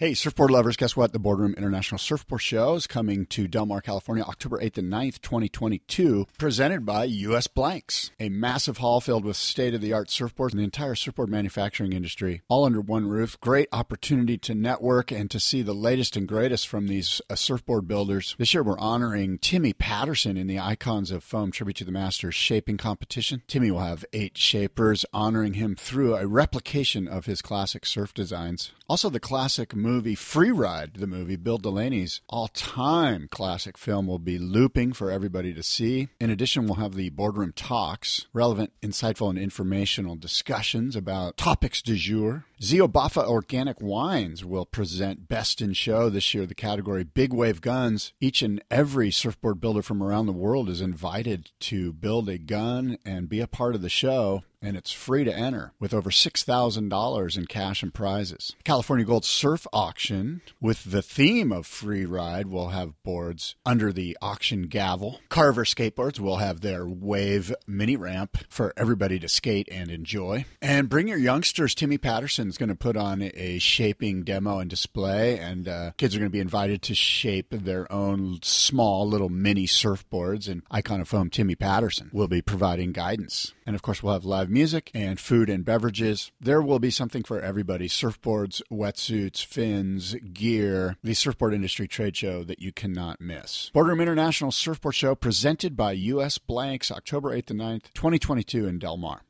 Hey, surfboard lovers, guess what? The Boardroom International Surfboard Show is coming to Del Mar, California, October 8th and 9th, 2022, presented by US Blanks, a massive hall filled with state of the art surfboards and the entire surfboard manufacturing industry, all under one roof. Great opportunity to network and to see the latest and greatest from these uh, surfboard builders. This year, we're honoring Timmy Patterson in the Icons of Foam Tribute to the Masters shaping competition. Timmy will have eight shapers honoring him through a replication of his classic surf designs. Also, the classic movie Free Ride, the movie, Bill Delaney's all time classic film, will be looping for everybody to see. In addition, we'll have the boardroom talks, relevant, insightful, and informational discussions about topics du jour. Zio Baffa Organic Wines will present Best in Show this year, the category Big Wave Guns. Each and every surfboard builder from around the world is invited to build a gun and be a part of the show and it's free to enter with over $6,000 in cash and prizes. California Gold Surf Auction with the theme of free ride will have boards under the auction gavel. Carver Skateboards will have their wave mini ramp for everybody to skate and enjoy. And bring your youngsters. Timmy Patterson is going to put on a shaping demo and display, and uh, kids are going to be invited to shape their own small little mini surfboards. And Icon of Foam Timmy Patterson will be providing guidance. And of course, we'll have live music and food and beverages. There will be something for everybody surfboards, wetsuits, fins, gear, the surfboard industry trade show that you cannot miss. Boardroom International Surfboard Show presented by US Blanks, October 8th and 9th, 2022 in Del Mar.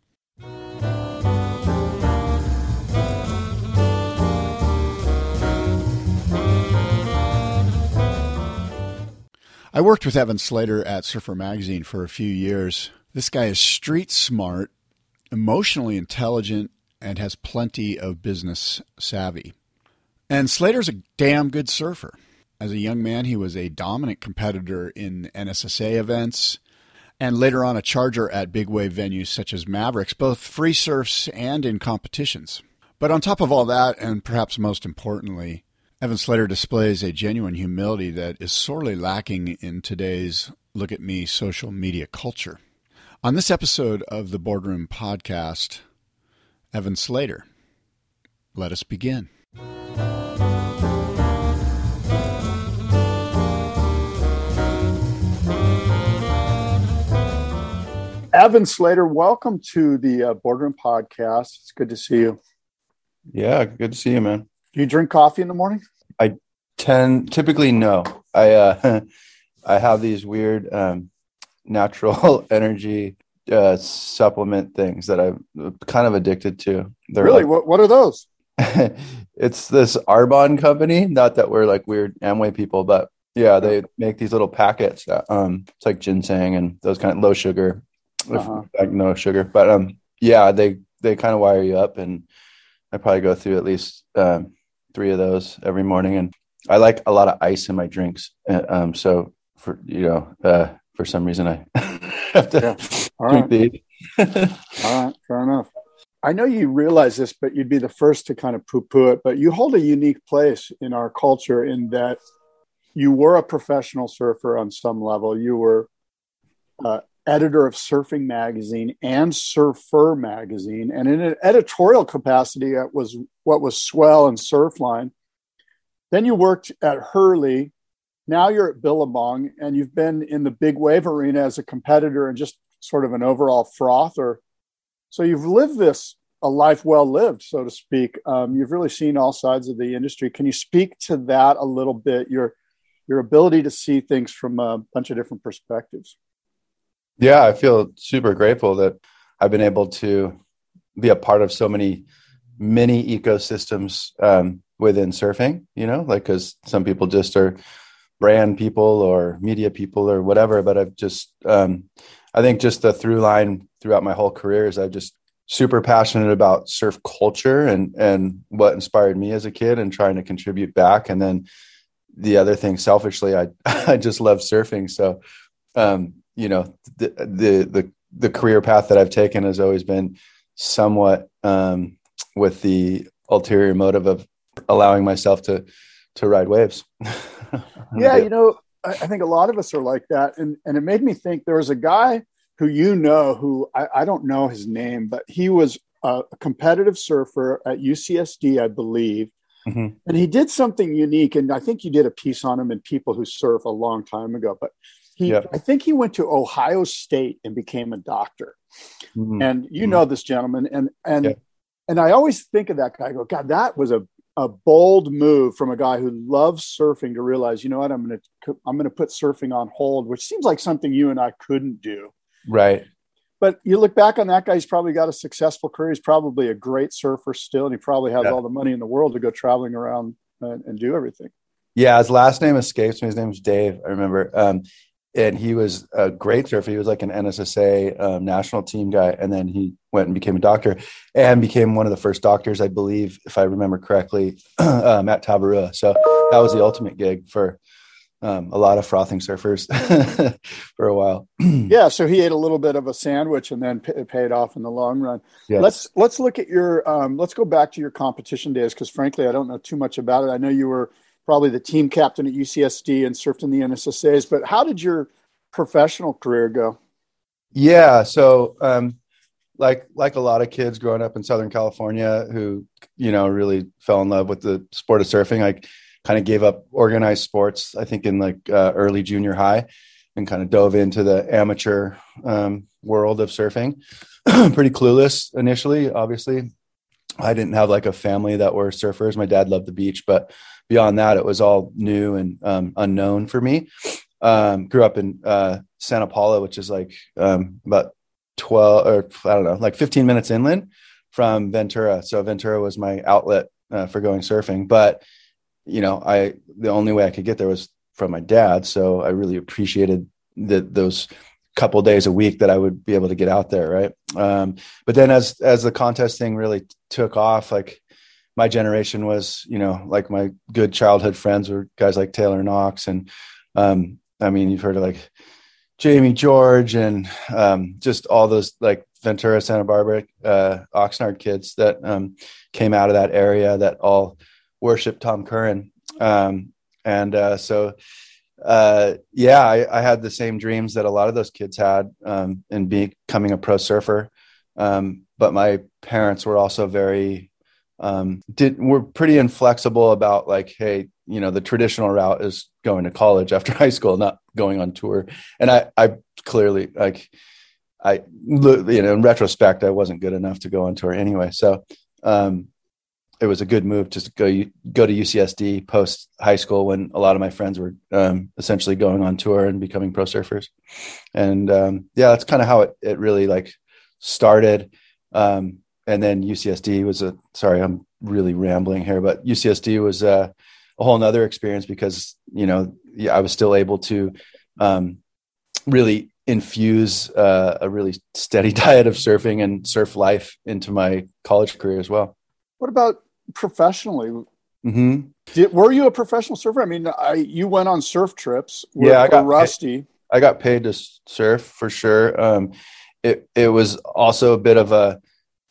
I worked with Evan Slater at Surfer Magazine for a few years. This guy is street smart, emotionally intelligent, and has plenty of business savvy. And Slater's a damn good surfer. As a young man, he was a dominant competitor in NSSA events and later on a charger at big wave venues such as Mavericks, both free surfs and in competitions. But on top of all that, and perhaps most importantly, Evan Slater displays a genuine humility that is sorely lacking in today's look at me social media culture. On this episode of the Boardroom Podcast, Evan Slater. Let us begin. Evan Slater, welcome to the uh, Boardroom Podcast. It's good to see you. Yeah, good to see you, man. Do you drink coffee in the morning? I tend typically no. I uh, I have these weird um, natural energy uh, supplement things that I'm kind of addicted to. They're really? Like, what, what are those? it's this Arbonne company. Not that we're like weird Amway people, but yeah, they make these little packets that um, it's like ginseng and those kind of low sugar, uh-huh. like no sugar. But um, yeah, they they kind of wire you up, and I probably go through at least um, three of those every morning. And I like a lot of ice in my drinks. Uh, um, so for you know, uh, for some reason, I have to yeah. All right. these. All right, fair enough. I know you realize this, but you'd be the first to kind of poo poo it. But you hold a unique place in our culture in that you were a professional surfer on some level. You were uh, editor of Surfing Magazine and Surfer Magazine, and in an editorial capacity, that was what was Swell and Surfline. Then you worked at Hurley. Now you're at Billabong, and you've been in the big wave arena as a competitor and just sort of an overall frother. So you've lived this a life well lived, so to speak. Um, you've really seen all sides of the industry. Can you speak to that a little bit? Your your ability to see things from a bunch of different perspectives. Yeah, I feel super grateful that I've been able to be a part of so many mini ecosystems um, within surfing. You know, like because some people just are brand people or media people or whatever. But I've just, um, I think, just the through line throughout my whole career is I've just super passionate about surf culture and and what inspired me as a kid and trying to contribute back and then the other thing selfishly i i just love surfing so um you know the the the, the career path that i've taken has always been somewhat um with the ulterior motive of allowing myself to to ride waves yeah you know I, I think a lot of us are like that and and it made me think there was a guy who you know, who I, I don't know his name, but he was a competitive surfer at UCSD, I believe. Mm-hmm. And he did something unique. And I think you did a piece on him and people who surf a long time ago. But he, yep. I think he went to Ohio State and became a doctor. Mm-hmm. And you mm-hmm. know this gentleman. And, and, yep. and I always think of that guy. I go, God, that was a, a bold move from a guy who loves surfing to realize, you know what, I'm going to, I'm going to put surfing on hold, which seems like something you and I couldn't do. Right. But you look back on that guy, he's probably got a successful career. He's probably a great surfer still, and he probably has yeah. all the money in the world to go traveling around and, and, do everything. Yeah, his last name escapes me. His name's Dave, I remember. Um, and he was a great surfer. He was like an NSSA um, national team guy, and then he went and became a doctor, and became one of the first doctors, I believe, if I remember correctly, um, at Tavarua. So that was the ultimate gig for um, a lot of frothing surfers for a while. yeah, so he ate a little bit of a sandwich and then p- paid off in the long run. Yes. Let's let's look at your um, let's go back to your competition days because frankly I don't know too much about it. I know you were probably the team captain at UCSD and surfed in the NSSA's, but how did your professional career go? Yeah, so um, like like a lot of kids growing up in Southern California who you know really fell in love with the sport of surfing, I kind of gave up organized sports, I think in like uh, early junior high and kind of dove into the amateur um, world of surfing. Pretty clueless initially, obviously. I didn't have like a family that were surfers. My dad loved the beach, but beyond that, it was all new and um, unknown for me. Um, grew up in uh, Santa Paula, which is like um, about 12 or I don't know, like 15 minutes inland from Ventura. So Ventura was my outlet uh, for going surfing. But you know, I the only way I could get there was from my dad. So I really appreciated that those couple days a week that I would be able to get out there, right? Um, but then as as the contest thing really took off, like my generation was, you know, like my good childhood friends were guys like Taylor Knox, and um, I mean, you've heard of like Jamie George and um, just all those like Ventura, Santa Barbara, uh, Oxnard kids that um, came out of that area that all worship Tom Curren. Um, and uh, so, uh, yeah, I, I, had the same dreams that a lot of those kids had um, in becoming a pro surfer. Um, but my parents were also very um, did were pretty inflexible about like, hey, you know, the traditional route is going to college after high school, not going on tour. And I, I clearly like, I, you know, in retrospect, I wasn't good enough to go on tour anyway. So, um, it was a good move to go go to UCSD post high school when a lot of my friends were um, essentially going on tour and becoming pro surfers, and um, yeah, that's kind of how it it really like started. Um, and then UCSD was a sorry, I'm really rambling here, but UCSD was a, a whole nother experience because you know I was still able to um, really infuse uh, a really steady diet of surfing and surf life into my college career as well. What about professionally. Mm-hmm. Did, were you a professional surfer? I mean, I you went on surf trips. With, yeah, I got Rusty. Paid, I got paid to surf for sure. Um, it it was also a bit of a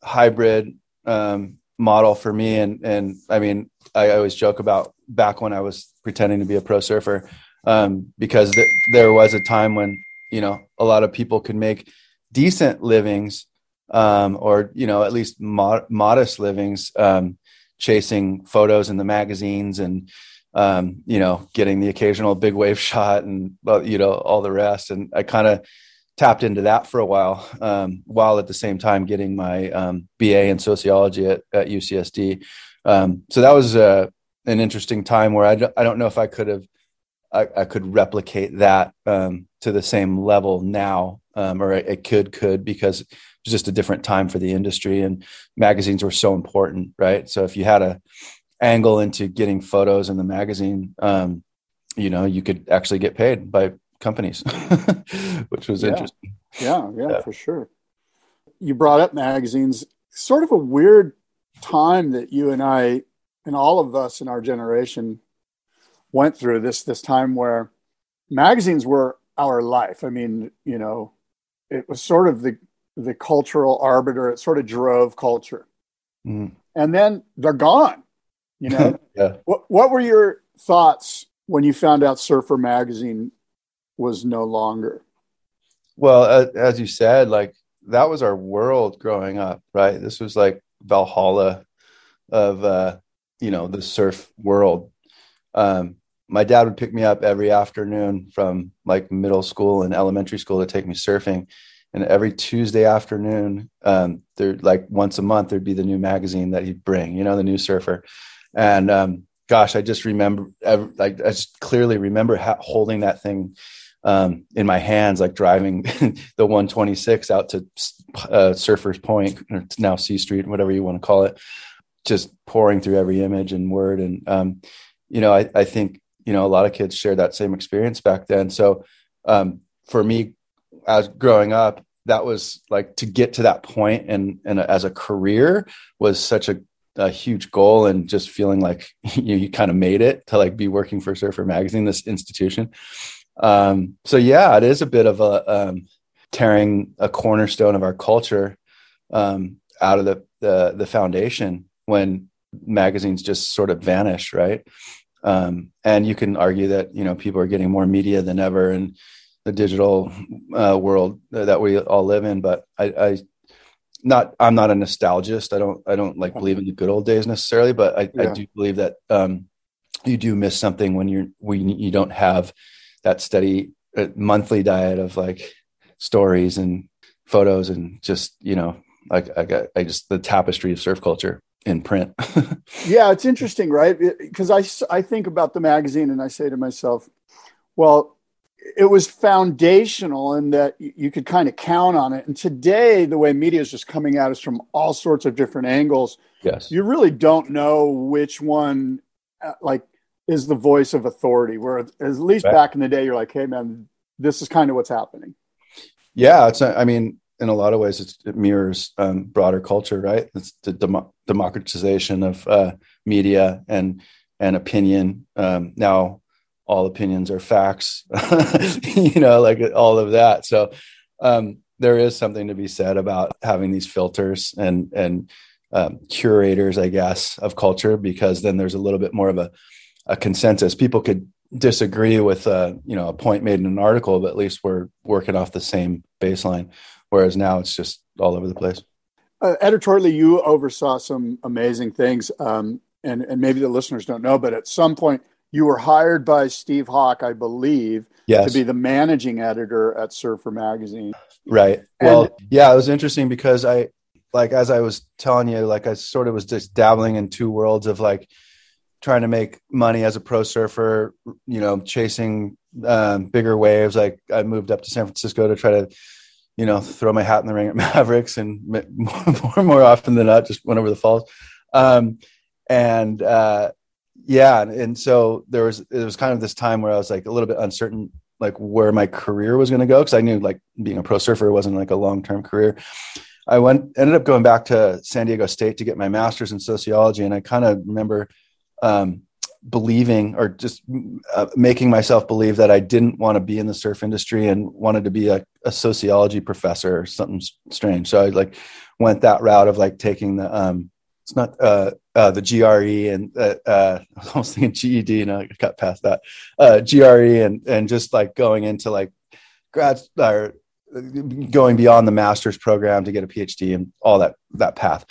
hybrid um, model for me, and and I mean, I always joke about back when I was pretending to be a pro surfer um, because th- there was a time when you know a lot of people could make decent livings um, or you know at least mod- modest livings um, chasing photos in the magazines and um, you know getting the occasional big wave shot and you know all the rest. And i kind of tapped into that for a while, um, while at the same time getting my um, BA in sociology at, at UCSD. Um, so that was uh, an interesting time where I d- I don't know if I could have I, I could replicate that um, to the same level now, um, or it could could because it was just a different time for the industry and magazines were so important, right? So if you had a angle into getting photos in the magazine, um, you know, you could actually get paid by companies, which was yeah. interesting. Yeah, yeah, yeah, for sure. You brought up magazines, sort of a weird time that you and I and all of us in our generation went through this this time where magazines were our life. I mean, you know, it was sort of the the cultural arbiter. It sort of drove culture, mm. and then they're gone. You know, yeah. What what were your thoughts when you found out Surfer magazine was no longer? Well, as you said, like that was our world growing up, right? This was like Valhalla of uh, you know the surf world. Um, my dad would pick me up every afternoon from like middle school and elementary school to take me surfing. And every Tuesday afternoon, um, there like once a month, there'd be the new magazine that he'd bring, you know, the new surfer. And um, gosh, I just remember, like, I just clearly remember ha- holding that thing um, in my hands, like driving the 126 out to uh, Surfers Point, or now C Street, whatever you want to call it, just pouring through every image and word. And, um, you know, I, I think you know a lot of kids share that same experience back then so um, for me as growing up that was like to get to that point and and as a career was such a, a huge goal and just feeling like you, you kind of made it to like be working for surfer magazine this institution um, so yeah it is a bit of a um, tearing a cornerstone of our culture um, out of the, the the foundation when magazines just sort of vanish right um, and you can argue that you know people are getting more media than ever in the digital uh, world that we all live in. But I, I, not I'm not a nostalgist. I don't I don't like believe in the good old days necessarily, but I, yeah. I do believe that um, you do miss something when you're when you don't have that steady uh, monthly diet of like stories and photos and just you know like I got I just the tapestry of surf culture in print. yeah, it's interesting, right? Because I, I think about the magazine and I say to myself, well, it was foundational in that you could kind of count on it. And today, the way media is just coming at us from all sorts of different angles, yes, you really don't know which one, uh, like, is the voice of authority. Where at least right. back in the day, you're like, hey, man, this is kind of what's happening. Yeah, it's. I mean, in a lot of ways, it mirrors um, broader culture, right? It's the dem- democratization of uh, media and and opinion. Um, now, all opinions are facts, you know, like all of that. So, um, there is something to be said about having these filters and and um, curators, I guess, of culture, because then there's a little bit more of a a consensus. People could disagree with a you know a point made in an article, but at least we're working off the same baseline whereas now it's just all over the place. Uh, editorially, you oversaw some amazing things, um, and and maybe the listeners don't know, but at some point you were hired by Steve Hawk, I believe, yes. to be the managing editor at Surfer Magazine. Right. And, well, yeah, it was interesting because I, like, as I was telling you, like, I sort of was just dabbling in two worlds of like trying to make money as a pro surfer, you know, chasing um, bigger waves. Like, I moved up to San Francisco to try to you know, throw my hat in the ring at Mavericks, and more more often than not, just went over the falls. Um, and uh, yeah, and, and, so there was it was kind of this time where I was like a little bit uncertain, like where my career was going to go, because I knew like being a pro surfer wasn't like a long term career. I went ended up going back to San Diego State to get my master's in sociology, and I kind of remember um, believing or just uh, making myself believe that I didn't want to be in the surf industry and wanted to be a, a, sociology professor or something strange. So I like went that route of like taking the um it's not uh, uh the GRE and uh, uh I was almost thinking GED and I got past that uh GRE and and just like going into like grad or going beyond the master's program to get a PhD and all that that path.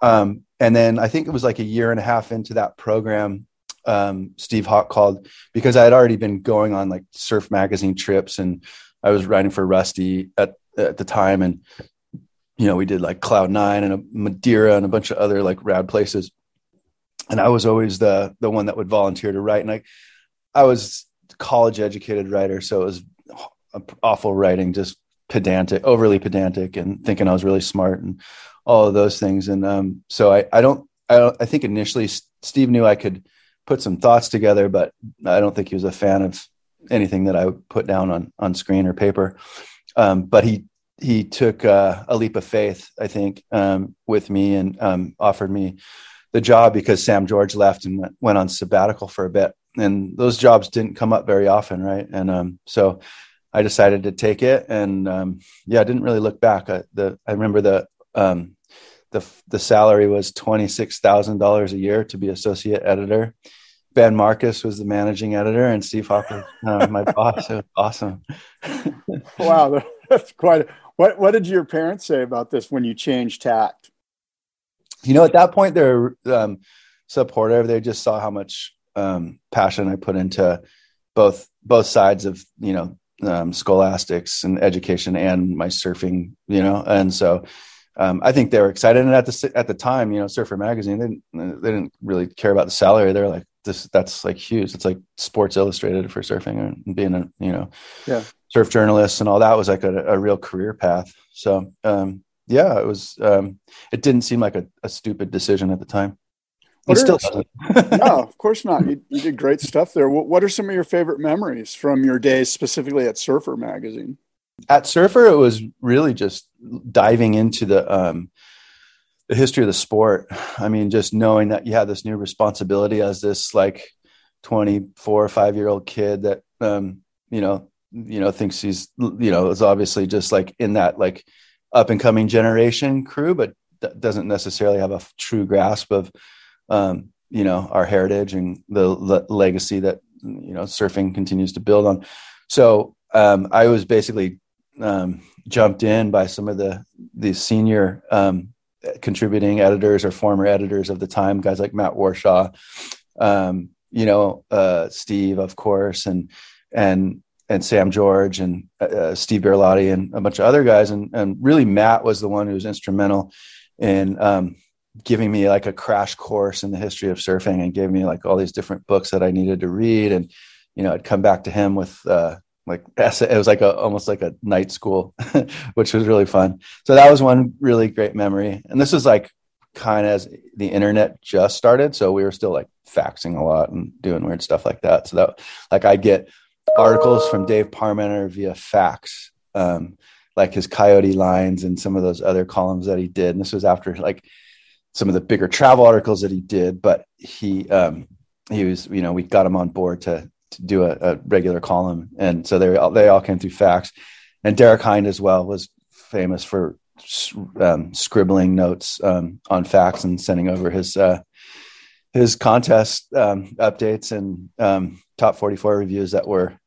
Um, and then I think it was like a year and a half into that program um, Steve Hawk called because I had already been going on like surf magazine trips and I was writing for Rusty at at the time, and you know we did like Cloud Nine and a Madeira and a bunch of other like rad places, and I was always the the one that would volunteer to write, and I I was college educated writer, so it was awful writing, just pedantic, overly pedantic, and thinking I was really smart. And all of those things. And um, so I, I don't, I don't, I think initially Steve knew I could put some thoughts together, but I don't think he was a fan of anything that I would put down on on screen or paper. Um, but he he took uh, a leap of faith, I think, um, with me and um, offered me the job because Sam George left and went, went on sabbatical for a bit, and those jobs didn't come up very often, right? And um, so I decided to take it, and um, yeah, I didn't really look back. I, the I remember the um, the the salary was twenty six thousand dollars a year to be associate editor. Ben Marcus was the managing editor, and Steve Hopper, uh, my boss. It was awesome. wow, that's quite. What What did your parents say about this when you changed tact? You know, at that point, they're um, supportive. They just saw how much um, passion I put into both both sides of you know um, scholastics and education and my surfing. You know, and so um, I think they were excited. And at the at the time, you know, Surfer Magazine, they didn't, they didn't really care about the salary. They're like, this that's like huge. It's like Sports Illustrated for surfing and being a you know, yeah, surf journalist and all that was like a, a real career path. So um, yeah, it was. Um, it didn't seem like a, a stupid decision at the time. What are, still no, of course not. You, you did great stuff there. What, what are some of your favorite memories from your days, specifically at Surfer Magazine? At Surfer, it was really just diving into the um, the history of the sport. I mean, just knowing that you have this new responsibility as this like 24 or five year old kid that um, you know you know thinks he's you know is obviously just like in that like up and coming generation crew, but doesn't necessarily have a true grasp of um, you know our heritage and the le- legacy that you know surfing continues to build on. So um, I was basically um, jumped in by some of the the senior um, contributing editors or former editors of the time, guys like Matt Warshaw, um, you know, uh, Steve, of course, and and and Sam George and uh, uh, Steve Barilotti and a bunch of other guys, and and really Matt was the one who was instrumental in um, giving me like a crash course in the history of surfing and gave me like all these different books that I needed to read, and you know, I'd come back to him with uh, like it was like a almost like a night school which was really fun. So that was one really great memory. And this was like kind of as the internet just started. So we were still like faxing a lot and doing weird stuff like that. So that like i get articles from dave parmenter via fax um, like his coyote lines and some of those other columns that he did. And this was after like some of the bigger travel articles that he did. But he um he was you know we got him on board to to do a, a, regular column, and so they all, they all came through fax. And Derek Hynd as well was famous for um, scribbling notes um, on fax and sending over his uh, his contest um, updates and um, top 44 reviews that were,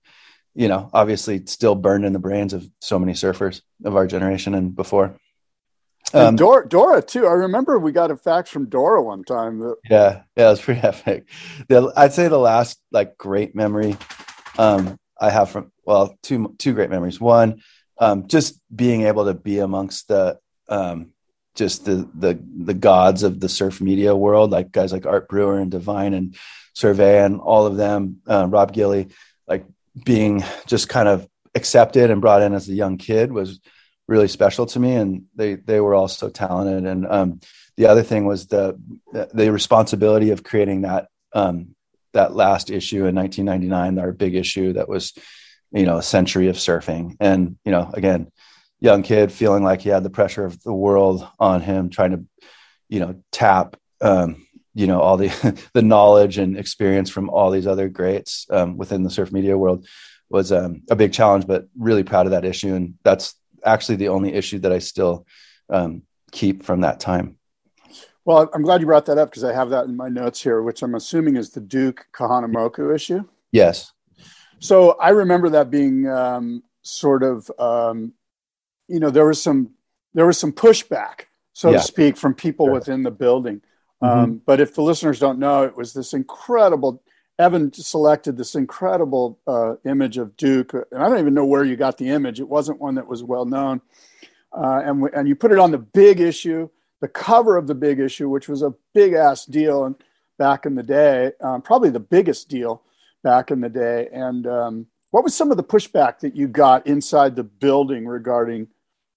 you know, obviously still burned in the brains of so many surfers of our generation and before. Um, Dora, Dora too. I remember we got a fax from Dora one time. That... Yeah, yeah, it was pretty epic. The, I'd say the last like great memory um, I have from well, two two great memories. One, um, just being able to be amongst the um, just the the the gods of the surf media world, like guys like Art Brewer and Divine and Servais and all of them, uh, Rob Gilley, like being just kind of accepted and brought in as a young kid was really special to me and they they were all so talented. And um, the other thing was the the responsibility of creating that um, that last issue in 1999 our big issue that was you know a century of surfing. And you know again young kid feeling like he had the pressure of the world on him trying to you know tap um, you know all the the knowledge and experience from all these other greats um, within the surf media world was um, a big challenge but really proud of that issue. And that's actually the only issue that I still um, keep from that time. Well, I'm glad you brought that up because I have that in my notes here, which I'm assuming is the Duke Kahanamoku issue. Yes. So I remember that being um, sort of, um, you know, there was some there was some pushback, so yeah. to speak, from people sure. within the building. Mm-hmm. Um, but if the listeners don't know, it was this incredible Evan selected this incredible uh, image of Duke, and I don't even know where you got the image. It wasn't one that was well known, uh, and and you put it on the big issue, the cover of the big issue, which was a big ass deal and back in the day, um, probably the biggest deal back in the day. And um, what was some of the pushback that you got inside the building regarding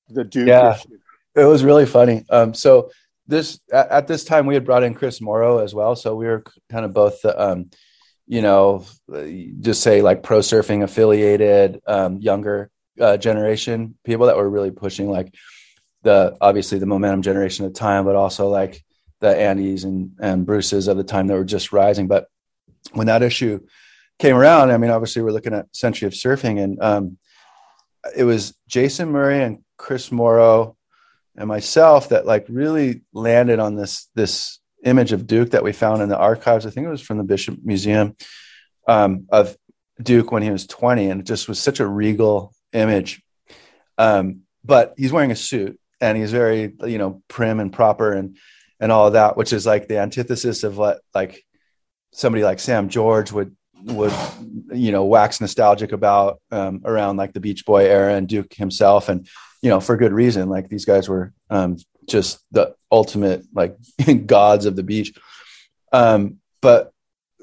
the Duke yeah, issue? It was really funny. Um, so this at, at, this time we had brought in Chris Mauro as well, so we were kind of both um, you know, just say like pro surfing affiliated, um, younger uh, generation people that were really pushing like the obviously the momentum generation at the time, but also like the Andes and and Bruces of the time that were just rising. But when that issue came around, I mean, obviously we're looking at Century of Surfing, and um, it was Jason Murray and Chris Mauro and myself that like really landed on this this image of Duke that we found in the archives. I think it was from the Bishop Museum um, of Duke when he was 20, and it just was such a regal image. Um, but he's wearing a suit and he's very, you know, prim and proper and and all of that, which is like the antithesis of what like somebody like Sam George would would you know wax nostalgic about um, around like the Beach Boy era and Duke himself, and you know for good reason. Like these guys were um, just the ultimate like gods of the beach. Um, but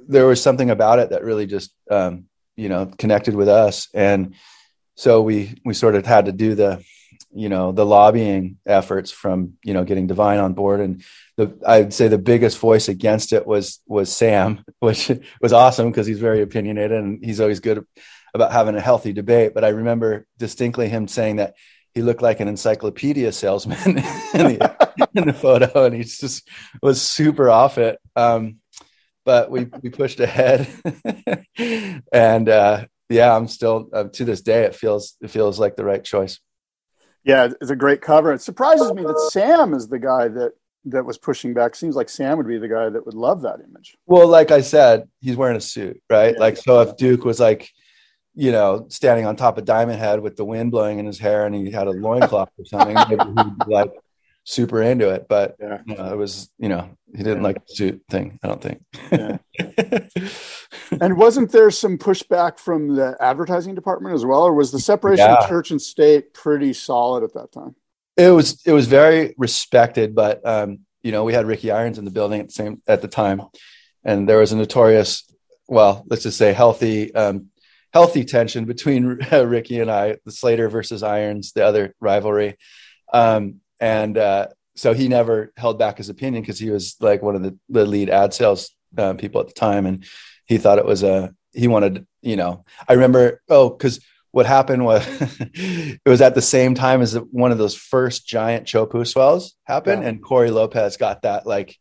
there was something about it that really just um, you know connected with us, and so we we sort of had to do the you know the lobbying efforts from you know getting Divine on board, and the I'd say the biggest voice against it was was Sam, which was awesome because he's very opinionated and he's always good about having a healthy debate. But I remember distinctly him saying that he looked like an encyclopedia salesman in, the, in the photo, and he just was super off it. Um, but we we pushed ahead, and uh, yeah, I'm still uh, to this day. It feels it feels like the right choice. Yeah, it's a great cover. It surprises me that Sam is the guy that that was pushing back. Seems like Sam would be the guy that would love that image. Well, like I said, he's wearing a suit, right? Yeah. Like so, if Duke was like you know, standing on top of Diamond Head with the wind blowing in his hair and he had a loincloth or something, maybe he'd be like super into it. But yeah. it was, you know, he didn't yeah. like the suit thing, I don't think. Yeah. and wasn't there some pushback from the advertising department as well? Or was the separation of church and state pretty solid at that time? It was it was very respected, but um, you know, we had Ricky Irons in the building at the same at the time. And there was a notorious, well, let's just say healthy um, healthy tension between uh, Ricky and I, the Slater versus Irons, the other rivalry. Um, and uh, so he never held back his opinion because he was like one of the, the lead ad sales uh, people at the time. And he thought it was a, he wanted, you know, I remember, oh, because what happened was it was at the same time as one of those first giant Teahupoo swells happened. Yeah. And Corey Lopez got that like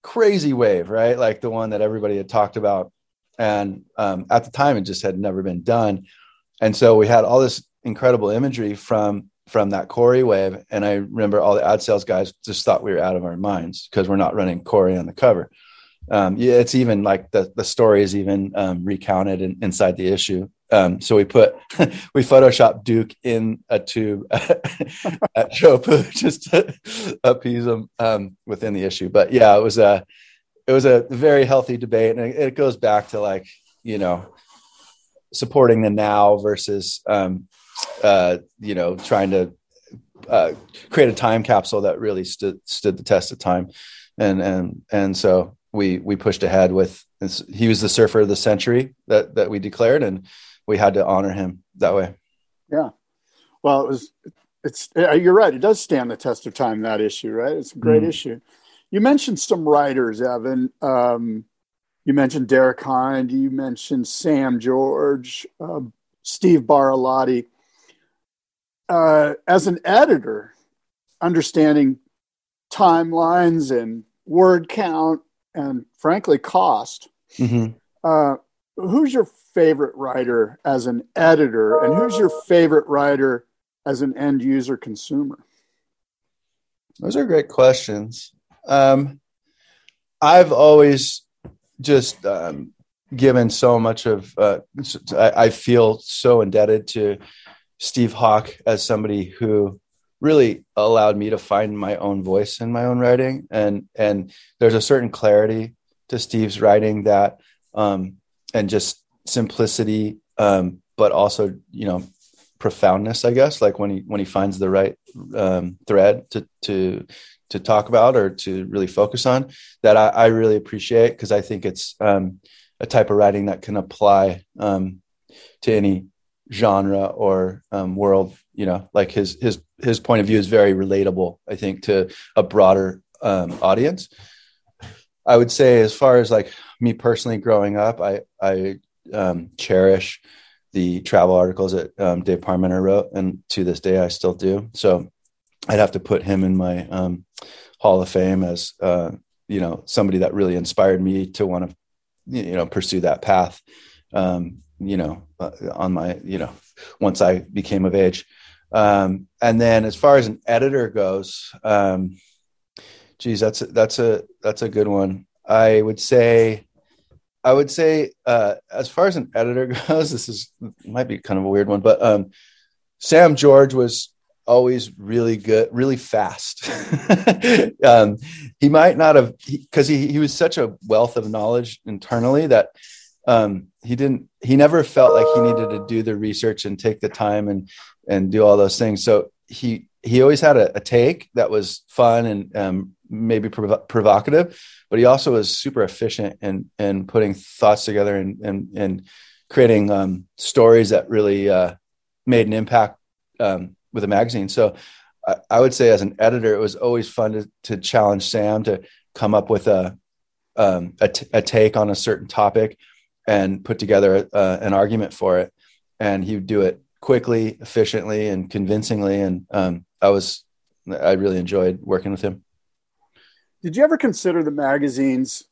crazy wave, right? Like the one that everybody had talked about and um, at the time, it just had never been done. And so we had all this incredible imagery from from that Corey wave. And I remember all the ad sales guys just thought we were out of our minds because we're not running Corey on the cover. Um, yeah, it's even like the the story is even um, recounted in, inside the issue. Um, so we put we photoshopped Duke in a tube at Teahupoo just to appease him um, within the issue. But yeah, it was a it was a very healthy debate, and it, goes back to like you know supporting the now versus um, uh, you know trying to uh, create a time capsule that really stood stood the test of time, and and and so we we pushed ahead with he was the surfer of the century that that we declared, and we had to honor him that way. Yeah, well, it was it's you're right. It does stand the test of time. That issue, right? It's a great mm. issue. You mentioned some writers, Evan. Um, you mentioned Derek Hynd. You mentioned Sam George, uh, Steve Barilotti. Uh, as an editor, understanding timelines and word count and frankly cost. Mm-hmm. Uh, who's your favorite writer as an editor, and who's your favorite writer as an end user consumer? Those are great questions. Um, I've always just um, given so much of. Uh, I, I feel so indebted to Steve Hawk as somebody who really allowed me to find my own voice in my own writing, and and there's a certain clarity to Steve's writing that um, and just simplicity, um, but also you know profoundness. I guess like when he when he finds the right um, thread to to to talk about or to really focus on that I, I really appreciate because I think it's um, a type of writing that can apply um, to any genre or um, world. You know, like his his his point of view is very relatable. I think to a broader um, audience. I would say, as far as like me personally growing up, I I um, cherish the travel articles that um, Dave Parmenter wrote, and to this day I still do. So I'd have to put him in my um, Hall of Fame as uh, you know somebody that really inspired me to want to you know pursue that path. Um, you know, uh, on my you know once I became of age, um, and then as far as an editor goes, um, geez, that's a, that's a that's a good one. I would say. I would say, uh, as far as an editor goes, this is might be kind of a weird one, but um, Sam George was always really good, really fast. um, he might not have because he, he, he was such a wealth of knowledge internally that um, he didn't he never felt like he needed to do the research and take the time and and do all those things. So he he always had a, a take that was fun and um, maybe prov- provocative, but he also was super efficient in in putting thoughts together and and and creating um, stories that really uh, made an impact um, with a magazine. So I, I, would say as an editor, it was always fun to, to challenge Sam to come up with a, um, a, t- a take on a certain topic and put together uh, an argument for it. And he would do it quickly, efficiently, and convincingly. And um, I was, I really enjoyed working with him. Did you ever consider the magazines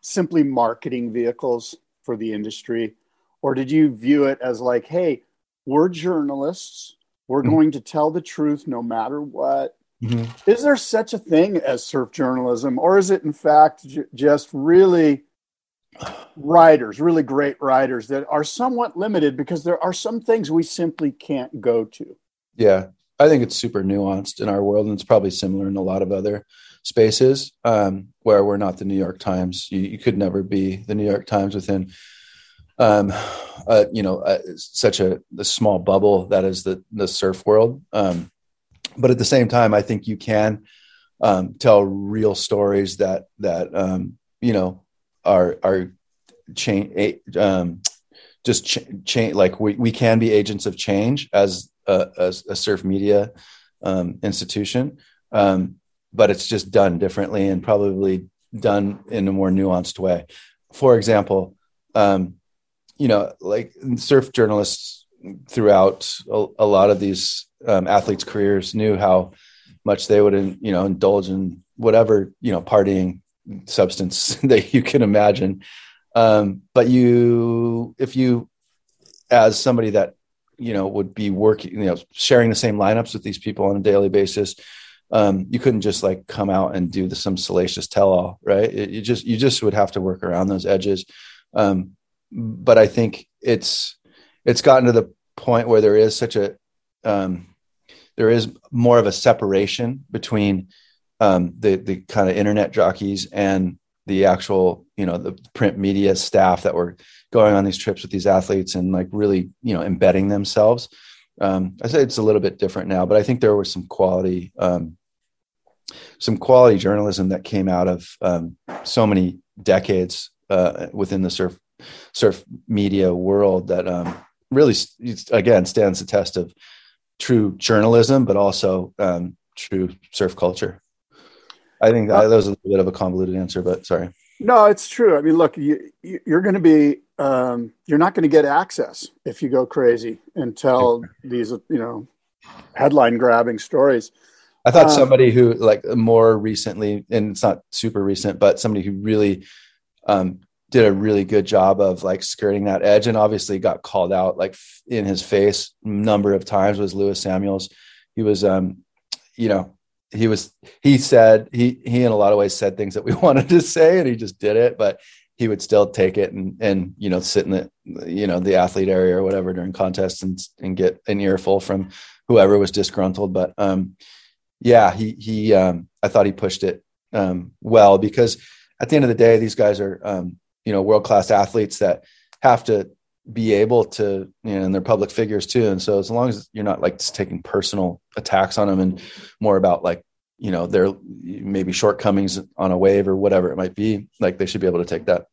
simply marketing vehicles for the industry? Or did you view it as like, hey, we're journalists, we're mm-hmm. going to tell the truth no matter what. Mm-hmm. Is there such a thing as surf journalism, or is it in fact j- just really writers, really great writers that are somewhat limited because there are some things we simply can't go to? Yeah, I think it's super nuanced in our world, and it's probably similar in a lot of other spaces um, where we're not the New York Times. You, you could never be the New York Times within um, uh, you know, uh, such a, a, small bubble that is the the surf world. Um, but at the same time, I think you can um, tell real stories that that um, you know are are change um, just change. Like we we can be agents of change as a, as a surf media um, institution, um, but it's just done differently and probably done in a more nuanced way. For example. Um, you know, like surf journalists throughout a, a lot of these um, athletes' careers knew how much they would, you know, indulge in whatever you know partying substance that you can imagine. Um, but you, if you, as somebody that you know would be working, you know, sharing the same lineups with these people on a daily basis, um, you couldn't just like come out and do the, some salacious tell-all, right? It, you just you just would have to work around those edges. Um, but I think it's it's gotten to the point where there is such a um, there is more of a separation between um, the the kind of internet jockeys and the actual you know the print media staff that were going on these trips with these athletes and like really you know embedding themselves. Um, I say it's a little bit different now, but I think there was some quality um, some quality journalism that came out of um, so many decades uh, within the surf surf media world that um, really, again, stands the test of true journalism, but also um, true surf culture. I think that, that was a little bit of a convoluted answer, but sorry. No, it's true. I mean, look, you, you're going to be, um, you're not going to get access if you go crazy and tell these, you know, headline grabbing stories. I thought um, somebody who, like, more recently, and it's not super recent, but somebody who really um, did a really good job of like skirting that edge and obviously got called out like in his face number of times was Lewis Samuels. He was um you know he was he said he he in a lot of ways said things that we wanted to say and he just did it but he would still take it and and you know sit in the you know the athlete area or whatever during contests and and get an earful from whoever was disgruntled but um yeah he he um I thought he pushed it um well because at the end of the day these guys are um you know world class athletes that have to be able to you know and they're public figures too. And so as long as you're not like just taking personal attacks on them and more about like you know their maybe shortcomings on a wave or whatever it might be like they should be able to take that.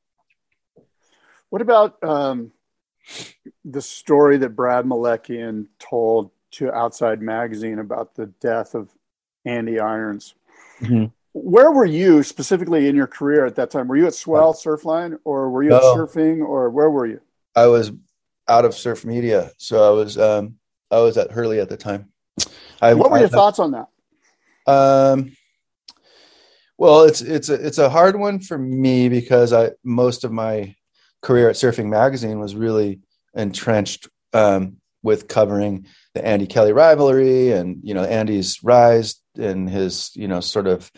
What about um, the story that brad Melekian told to outside magazine about the death of andy irons? Mm-hmm. Where were you specifically in your career at that time were you at swell surfline or were you at surfing or where were you I was out of surf media, so I was um, I was at Hurley at the time. I, what were your I, thoughts on that? Um, well, it's it's a it's a hard one for me because I most of my career at Surfing Magazine was really entrenched um, with covering the Andy Kelly rivalry and you know Andy's rise and his you know sort of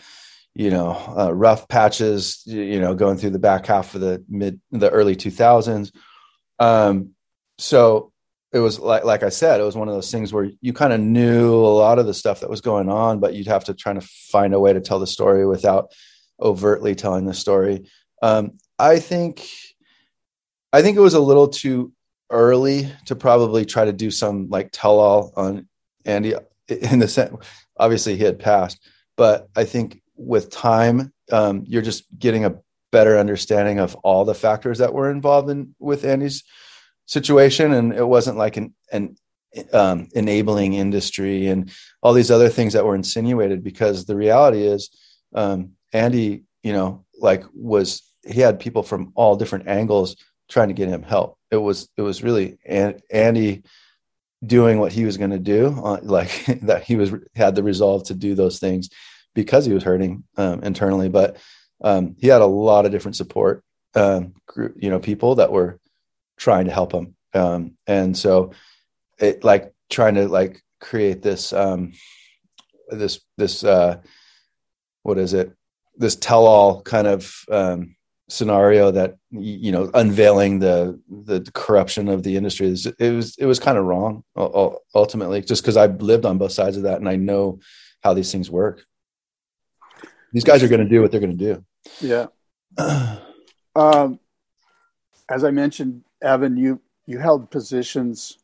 you know uh, rough patches you know going through the back half of the mid the early 2000s um, so it was like like I said, it was one of those things where you kind of knew a lot of the stuff that was going on, but you'd have to try to find a way to tell the story without overtly telling the story. Um, I think I think it was a little too early to probably try to do some like tell all on Andy in the sense obviously he had passed, but I think with time um, you're just getting a better understanding of all the factors that were involved in with Andy's situation, and it wasn't like an an um, enabling industry and all these other things that were insinuated. Because the reality is, um, Andy, you know, like was he had people from all different angles trying to get him help. It was it was really Andy doing what he was going to do, uh, like that he was had the resolve to do those things because he was hurting um, internally, but um, he had a lot of different support um, group, you know, people that were trying to help him. Um, and so it like trying to like create this, um, this, this, uh, what is it? This tell all kind of, um, scenario that, you know, unveiling the, the corruption of the industry it was, it was kind of wrong ultimately, just cause I've lived on both sides of that and I know how these things work. These guys are going to do what they're going to do. Yeah. um, as I mentioned, Evan, you you held positions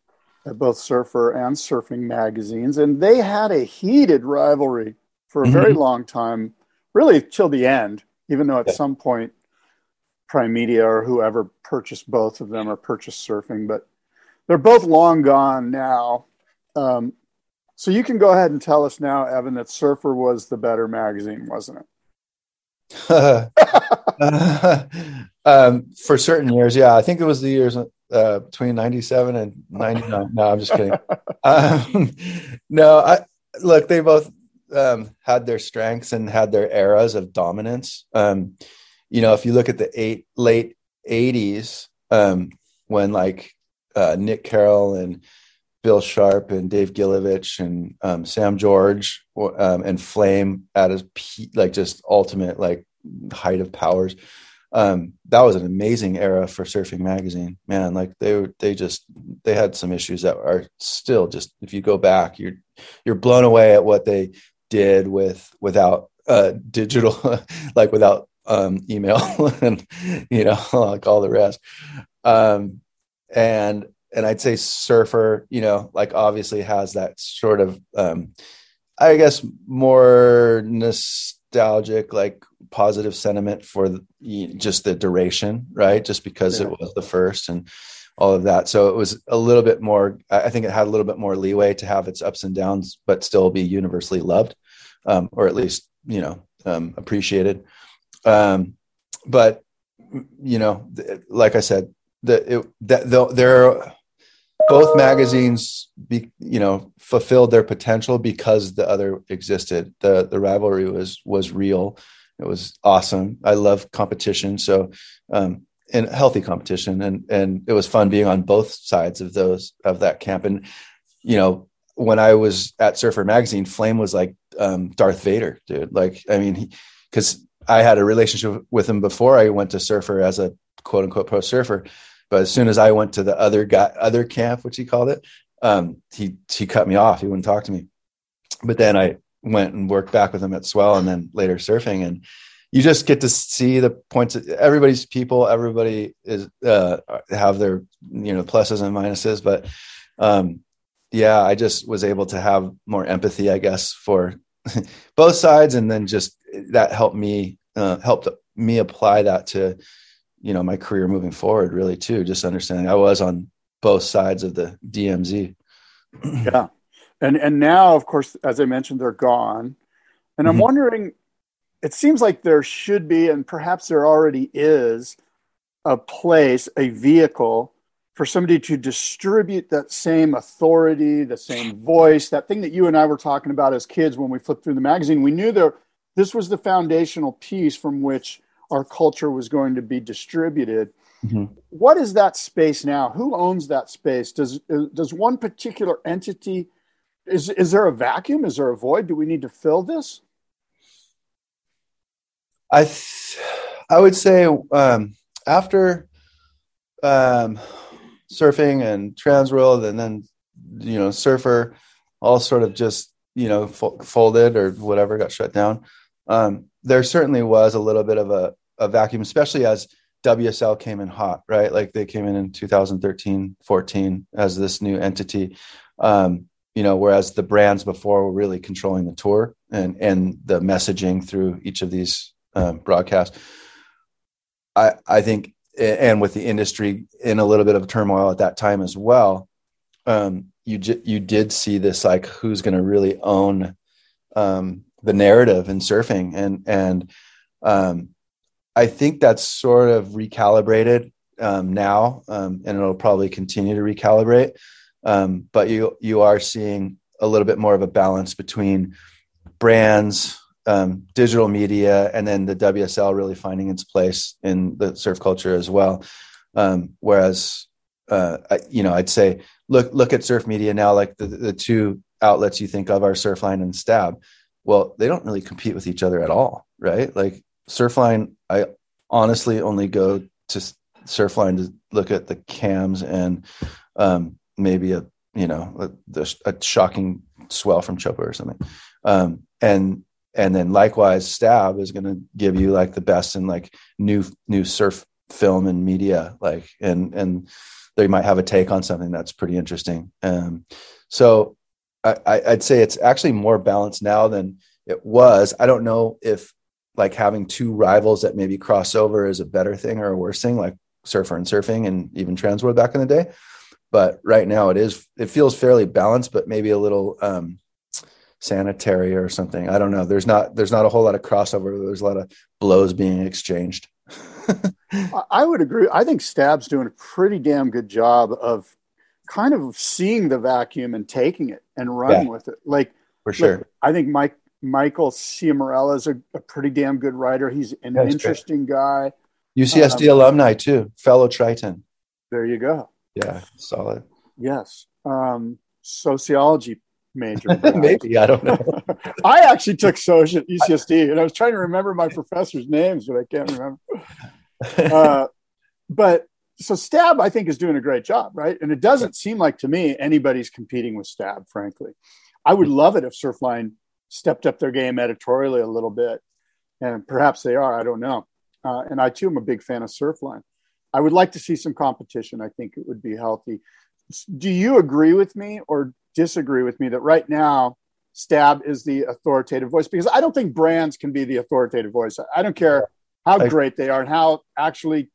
at both Surfer and Surfing magazines, and they had a heated rivalry for a mm-hmm. very long time, really till the end. Even though at yeah. some point, Prime Media or whoever purchased both of them or purchased Surfing, but they're both long gone now. Um, so you can go ahead and tell us now, Evan, that Surfer was the better magazine, wasn't it? um, for certain years, yeah. I think it was the years uh, between 97 and 99. No, I'm just kidding. Um, no, I look, they both um, had their strengths and had their eras of dominance. Um, you know, if you look at the eight, late 80s, um, when like uh, Nick Carroll and Bill Sharp and Dave Gilovich and um, Sam George um, and Flame at his peak, like just ultimate like height of powers. Um, that was an amazing era for Surfing Magazine, man. Like they were, they just they had some issues that are still just if you go back, you're you're blown away at what they did with without uh, digital, like without um, email and you know like all the rest. Um, and and I'd say Surfer, you know, like obviously has that sort of, um, I guess, more nostalgic, like positive sentiment for the, just the duration, right? Just because yeah. it was the first and all of that. So it was a little bit more, I think it had a little bit more leeway to have its ups and downs, but still be universally loved, um, or at least, you know, um, appreciated. Um, but, you know, like I said, the, it, that the, there both magazines be, you know fulfilled their potential because the other existed. The the rivalry was was real. It was awesome. I love competition. So um and healthy competition. And and it was fun being on both sides of those of that camp. And you know when i was at surfer magazine flame was like um darth vader dude. Like i mean because i had a relationship with him before i went to surfer as a quote unquote pro surfer but as soon as I went to the other guy, other camp, which he called it, um, he he cut me off. He wouldn't talk to me. But then I went and worked back with him at Swell, and then later surfing, and you just get to see the points. Of, everybody's people. Everybody is uh, have their you know pluses and minuses, but um, yeah, I just was able to have more empathy, I guess, for both sides, and then just that helped me uh, helped me apply that to you know my career moving forward. Really, too, just understanding I was on both sides of the DMZ. yeah, and and now, of course, as I mentioned, they're gone, and I'm mm-hmm. wondering. It seems like there should be, and perhaps there already is, a place, a vehicle for somebody to distribute that same authority, the same voice, that thing that you and I were talking about as kids when we flipped through the magazine, we knew there this was the foundational piece from which our culture was going to be distributed. Mm-hmm. What is that space now? Who owns that space? Does does one particular entity is is there a vacuum? Is there a void? Do we need to fill this? I th- I would say um, after um, surfing and Transworld, and then you know Surfer, all sort of just you know fo- folded or whatever got shut down. Um, there certainly was a little bit of a, a vacuum, especially as WSL came in hot, right? Like they came in in 2013, 14 as this new entity. Um, you know, whereas the brands before were really controlling the tour and and the messaging through each of these um, broadcasts. I I think and with the industry in a little bit of turmoil at that time as well, um, you j- you did see this like who's going to really own um, the narrative in surfing, and and um, I think that's sort of recalibrated um, now, um, and it'll probably continue to recalibrate. Um, but you you are seeing a little bit more of a balance between brands um, digital media and then the WSL really finding its place in the surf culture as well. Um, whereas, uh, I, you know, I'd say look look at surf media now, like the, the two outlets you think of are Surfline and Stab. Well, they don't really compete with each other at all, right? Like Surfline, I honestly only go to Surfline to look at the cams and um, maybe a you know a, a, shocking swell from Chopa or something. Um, and and then likewise stab is going to give you like the best in like new new surf film and media like and and they might have a take on something that's pretty interesting um so I, i'd say it's actually more balanced now than it was i don't know if like having two rivals that maybe cross over is a better thing or a worse thing like surfer and surfing and even transworld back in the day but right now it is it feels fairly balanced but maybe a little um sanitary or something. I don't know. There's not there's not a whole lot of crossover. There's a lot of blows being exchanged. I would agree. I think Stab's doing a pretty damn good job of kind of seeing the vacuum and taking it and running yeah, with it. Like for sure. Look, I think Mike Michael Ciaramella is a, a, pretty damn good writer. He's an That's interesting great. guy. UCSD um, alumni too, fellow Triton. There you go. Yeah, solid. Yes. Um, sociology major. Maybe I don't know. I actually took social at UCSD, and I was trying to remember my professors' names, but I can't remember. Uh, but so Stab, I think, is doing a great job, right? And it doesn't seem like to me anybody's competing with Stab. Frankly, I would love it if Surfline stepped up their game editorially a little bit, and perhaps they are. I don't know. Uh, and I too am a big fan of Surfline. I would like to see some competition. I think it would be healthy. Do you agree with me, or disagree with me that right now Stab is the authoritative voice because I don't think brands can be the authoritative voice. I don't care how great they are and how actually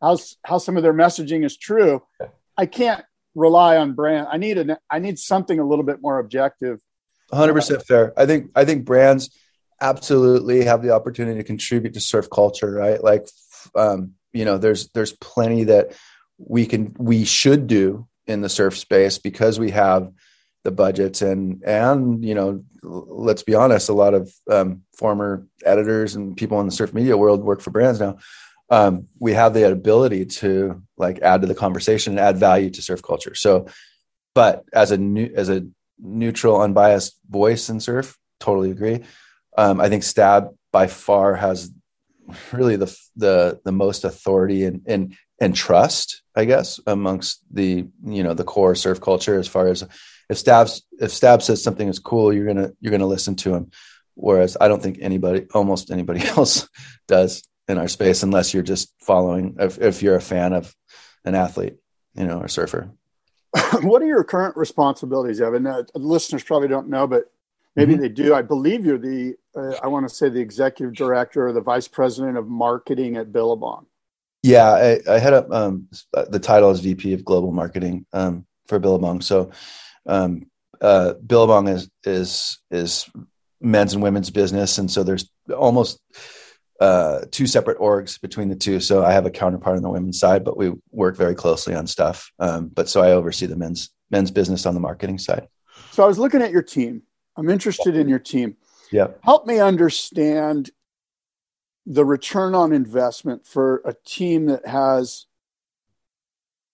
how how some of their messaging is true. I can't rely on brand. I need an I need something a little bit more objective. 100% fair. I think I think brands absolutely have the opportunity to contribute to surf culture, right? Like um, you know, there's there's plenty that we can we should do in the surf space because we have the budgets and and you know let's be honest a lot of um, former editors and people in the surf media world work for brands now um, we have the ability to like add to the conversation and add value to surf culture. So but as a new as a neutral unbiased voice in surf totally agree. Um, i think stab by far has really the the the most authority and and and trust i guess amongst the you know the core surf culture as far as if Stab if Stab says something is cool, you're gonna you're gonna listen to him. whereas I don't think anybody, almost anybody else, does in our space unless you're just following. If, if you're a fan of an athlete, you know, or surfer. what are your current responsibilities, Evan? Uh, listeners probably don't know, but maybe mm-hmm. they do. I believe you're the, uh, I want to say the executive director or the vice president of marketing at Billabong. Yeah, I, I head up um, the title is VP of Global Marketing um, for Billabong. So, um, uh, Billabong is is is men's and women's business, and so there's almost uh, two separate orgs between the two. So I have a counterpart on the women's side, but we work very closely on stuff. Um, but so I oversee the men's men's business on the marketing side. So I was looking at your team. I'm interested in your team. Yeah. Help me understand the return on investment for a team that has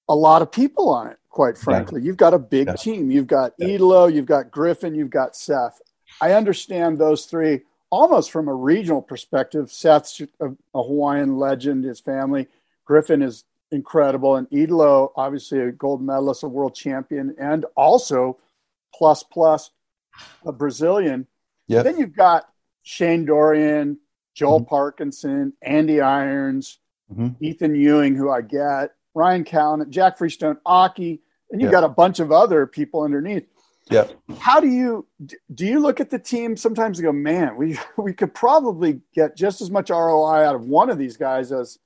a lot of people on it, quite frankly. Yeah. You've got a big yeah. team. You've got yeah. Italo, you've got Griffin, you've got Seth. I understand those three almost from a regional perspective. Seth's a, a Hawaiian legend, his family. Griffin is incredible. And Italo, obviously a gold medalist, a world champion, and also plus plus a Brazilian. Yep. Then you've got Shane Dorian, Joel mm-hmm. Parkinson, Andy Irons, mm-hmm. Ethan Ewing, who I get, Ryan Callinan, Jack Freestone, Occy, and you've yep. got a bunch of other people underneath. Yeah. How do you do you look at the team sometimes and go, man, we we could probably get just as much ROI out of one of these guys as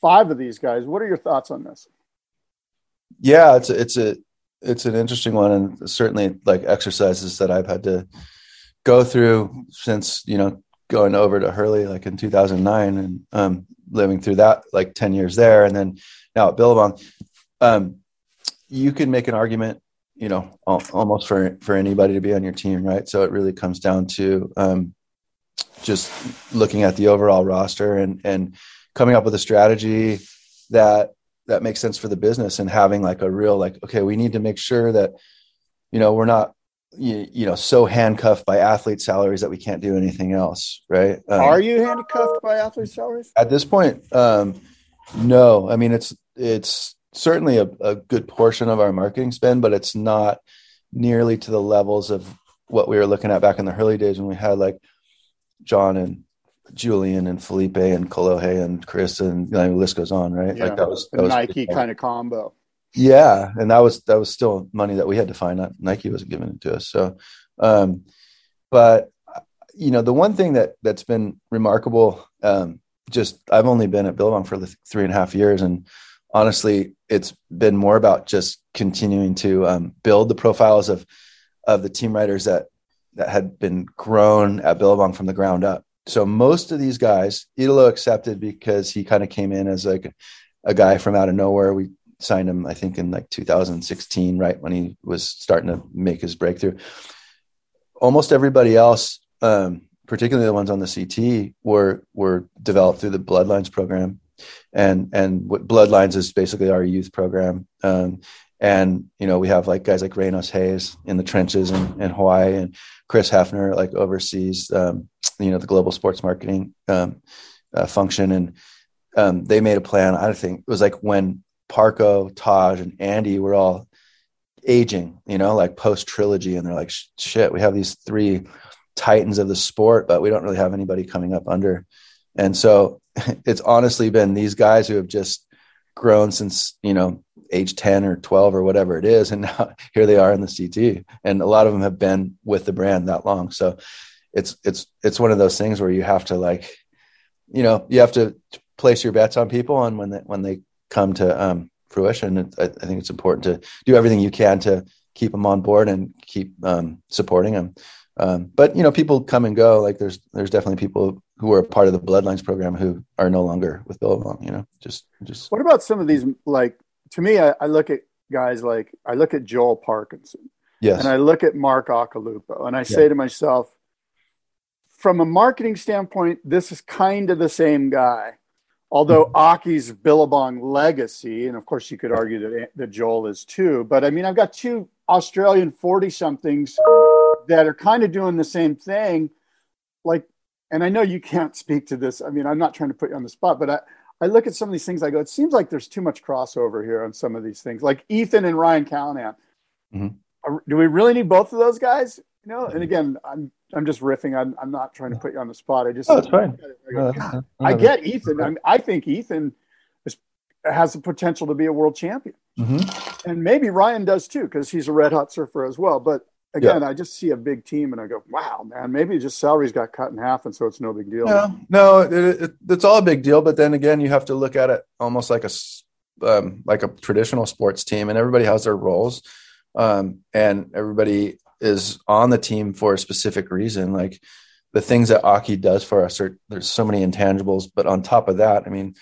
five of these guys. What are your thoughts on this? Yeah, it's a, it's a it's an interesting one and certainly like exercises that I've had to go through since, you know, going over to Hurley like in 2009 and um, living through that like 10 years there and then now at Billabong. Um, you can make an argument you know almost for for anybody to be on your team right? So it really comes down to um, just looking at the overall roster and and coming up with a strategy that that makes sense for the business and having like a real like okay we need to make sure that you know we're not you, you know so handcuffed by athlete salaries that we can't do anything else right? Um, are you handcuffed by athlete salaries? at this point um no. I mean it's it's certainly a, a good portion of our marketing spend, but it's not nearly to the levels of what we were looking at back in the early days when we had like John and Julian and Felipe and Kolohe and Chris and you know, the list goes on, right? Yeah. Like that was, that was Nike kind of combo. Yeah, and that was that was still money that we had to find. Not Nike wasn't giving it to us. So, um, but you know, the one thing that that's been remarkable, um, just I've only been at Billabong for three and a half years, and honestly, it's been more about just continuing to um, build the profiles of of the team riders that that had been grown at Billabong from the ground up. So most of these guys, Italo accepted because he kind of came in as like a guy from out of nowhere. We signed him, I think, in like 2016, right when he was starting to make his breakthrough. Almost everybody else, um, particularly the ones on the CT, were were developed through the Bloodlines program and and what Bloodlines is basically our youth program. Um, and you know we have like guys like Reynos Hayes in the trenches in, in Hawaii, and Chris Hefner like oversees um, you know the global sports marketing um, uh, function, and um, they made a plan. I think it was like when Parko, Taj, and Andy were all aging, you know, like post trilogy, and they're like, shit, we have these three titans of the sport, but we don't really have anybody coming up under. And so it's honestly been these guys who have just grown since, you know, age 10 or 12 or whatever it is. And now here they are in the CT. And a lot of them have been with the brand that long. So it's, it's, it's one of those things where you have to like, you know, you have to place your bets on people. And when they, when they come to um, fruition, it, I, I, think it's important to do everything you can to keep them on board and keep um, supporting them. Um, but you know, people come and go. Like there's there's definitely people who are part of the Bloodlines program who are no longer with Billabong. You know, just just. What about some of these? Like to me, I, I look at guys like I look at Joel Parkinson. Yes. And I look at Mark Occhilupo, and I say to myself, from a marketing standpoint, this is kind of the same guy. Although mm-hmm. Occy's Billabong legacy, and of course you could argue that that Joel is too, but I mean I've got two Australian forty somethings that are kind of doing the same thing. Like, and I know you can't speak to this. I mean, I'm not trying to put you on the spot, but I, I look at some of these things. I go, it seems like there's too much crossover here on some of these things, like Ethan and Ryan Callinan. Mm-hmm. Do we really need both of those guys? You know, and again, I'm I'm just riffing. I'm I'm not trying to put you on the spot. I just oh, it's fine. I, go, I get Ethan. I, mean, I think Ethan is, has the potential to be a world champion, mm-hmm. and maybe Ryan does too because he's a red hot surfer as well. But again, yeah. I just see a big team and I go, wow, man, maybe just salaries got cut in half, and so it's no big deal. No, no, it, it, it's all a big deal. But then again, you have to look at it almost like a um, like a traditional sports team, and everybody has their roles, um, and everybody is on the team for a specific reason. Like the things that Occy does for us are there's so many intangibles, but on top of that, I mean,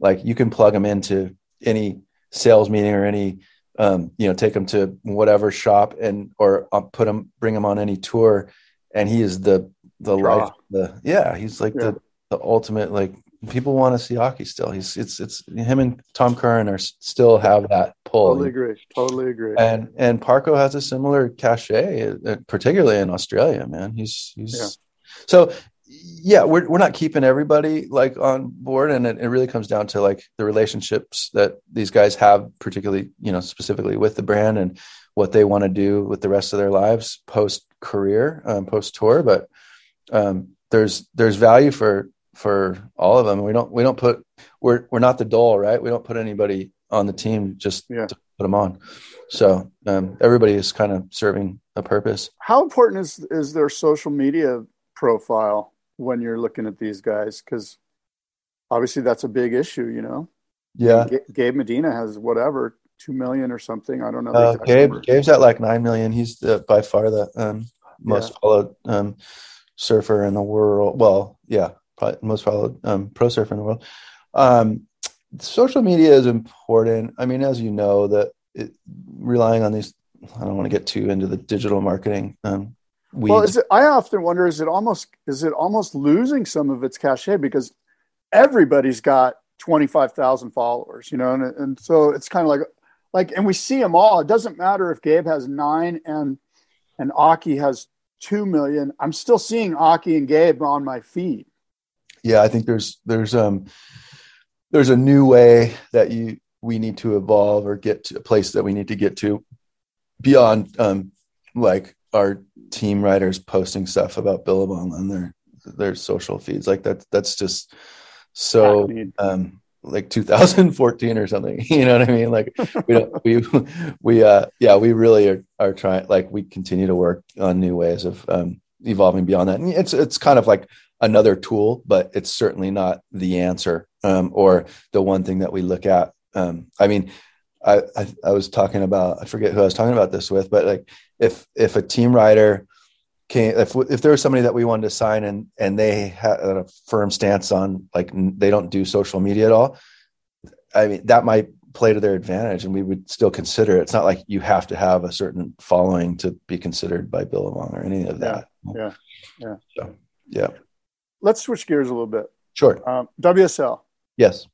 like you can plug them into any sales meeting or any um, you know take them to whatever shop and or uh, put them bring them on any tour and he is the the Draw. life the yeah he's like yeah. the the ultimate like people want to see Occy still. He's it's it's him and Tom Curren are still have that pull. Totally agree. Totally agree. And and Parko has a similar cachet, uh, particularly in Australia. Man, he's he's yeah. so yeah. We're we're not keeping everybody like on board, and it, it really comes down to like the relationships that these guys have, particularly you know specifically with the brand and what they want to do with the rest of their lives post career, um, post tour. But um, there's there's value for for all of them. We don't we don't put we're we're not the doll, right? We don't put anybody on the team just yeah. to put them on. So um, everybody is kind of serving a purpose. How important is is their social media profile when you're looking at these guys? Because obviously that's a big issue, you know. Yeah, G- Gabe Medina has whatever two million or something. I don't know. Uh, Gabe number. Gabe's at like nine million. He's the, by far the um, most yeah. followed um, surfer in the world. Well, yeah, probably most followed um, pro surfer in the world. Um, social media is important. I mean, as you know, that it, relying on these. I don't want to get too into the digital marketing. Um, well, is it, I often wonder: is it almost is it almost losing some of its cachet because everybody's got twenty five thousand followers, you know, and and so it's kind of like like, and we see them all. It doesn't matter if Gabe has nine and and Occy has two million. I'm still seeing Occy and Gabe on my feed yeah, I think there's there's um there's a new way that you we need to evolve or get to a place that we need to get to beyond um like our team writers posting stuff about Billabong on their their social feeds. Like that that's just so um like 2014 or something. You know what I mean? Like we don't we we uh yeah, we really are are trying like we continue to work on new ways of um evolving beyond that. And it's it's kind of like another tool, but it's certainly not the answer um, or the one thing that we look at. Um, I mean, I, I, I was talking about I forget who I was talking about this with, but like if if a team rider came if if there was somebody that we wanted to sign and and they had a firm stance on like they don't do social media at all, I mean that might play to their advantage and we would still consider it. It's not like you have to have a certain following to be considered by Billabong or any of that. Yeah. Yeah. So, yeah let's switch gears a little bit. Sure. Um, WSL. Yes.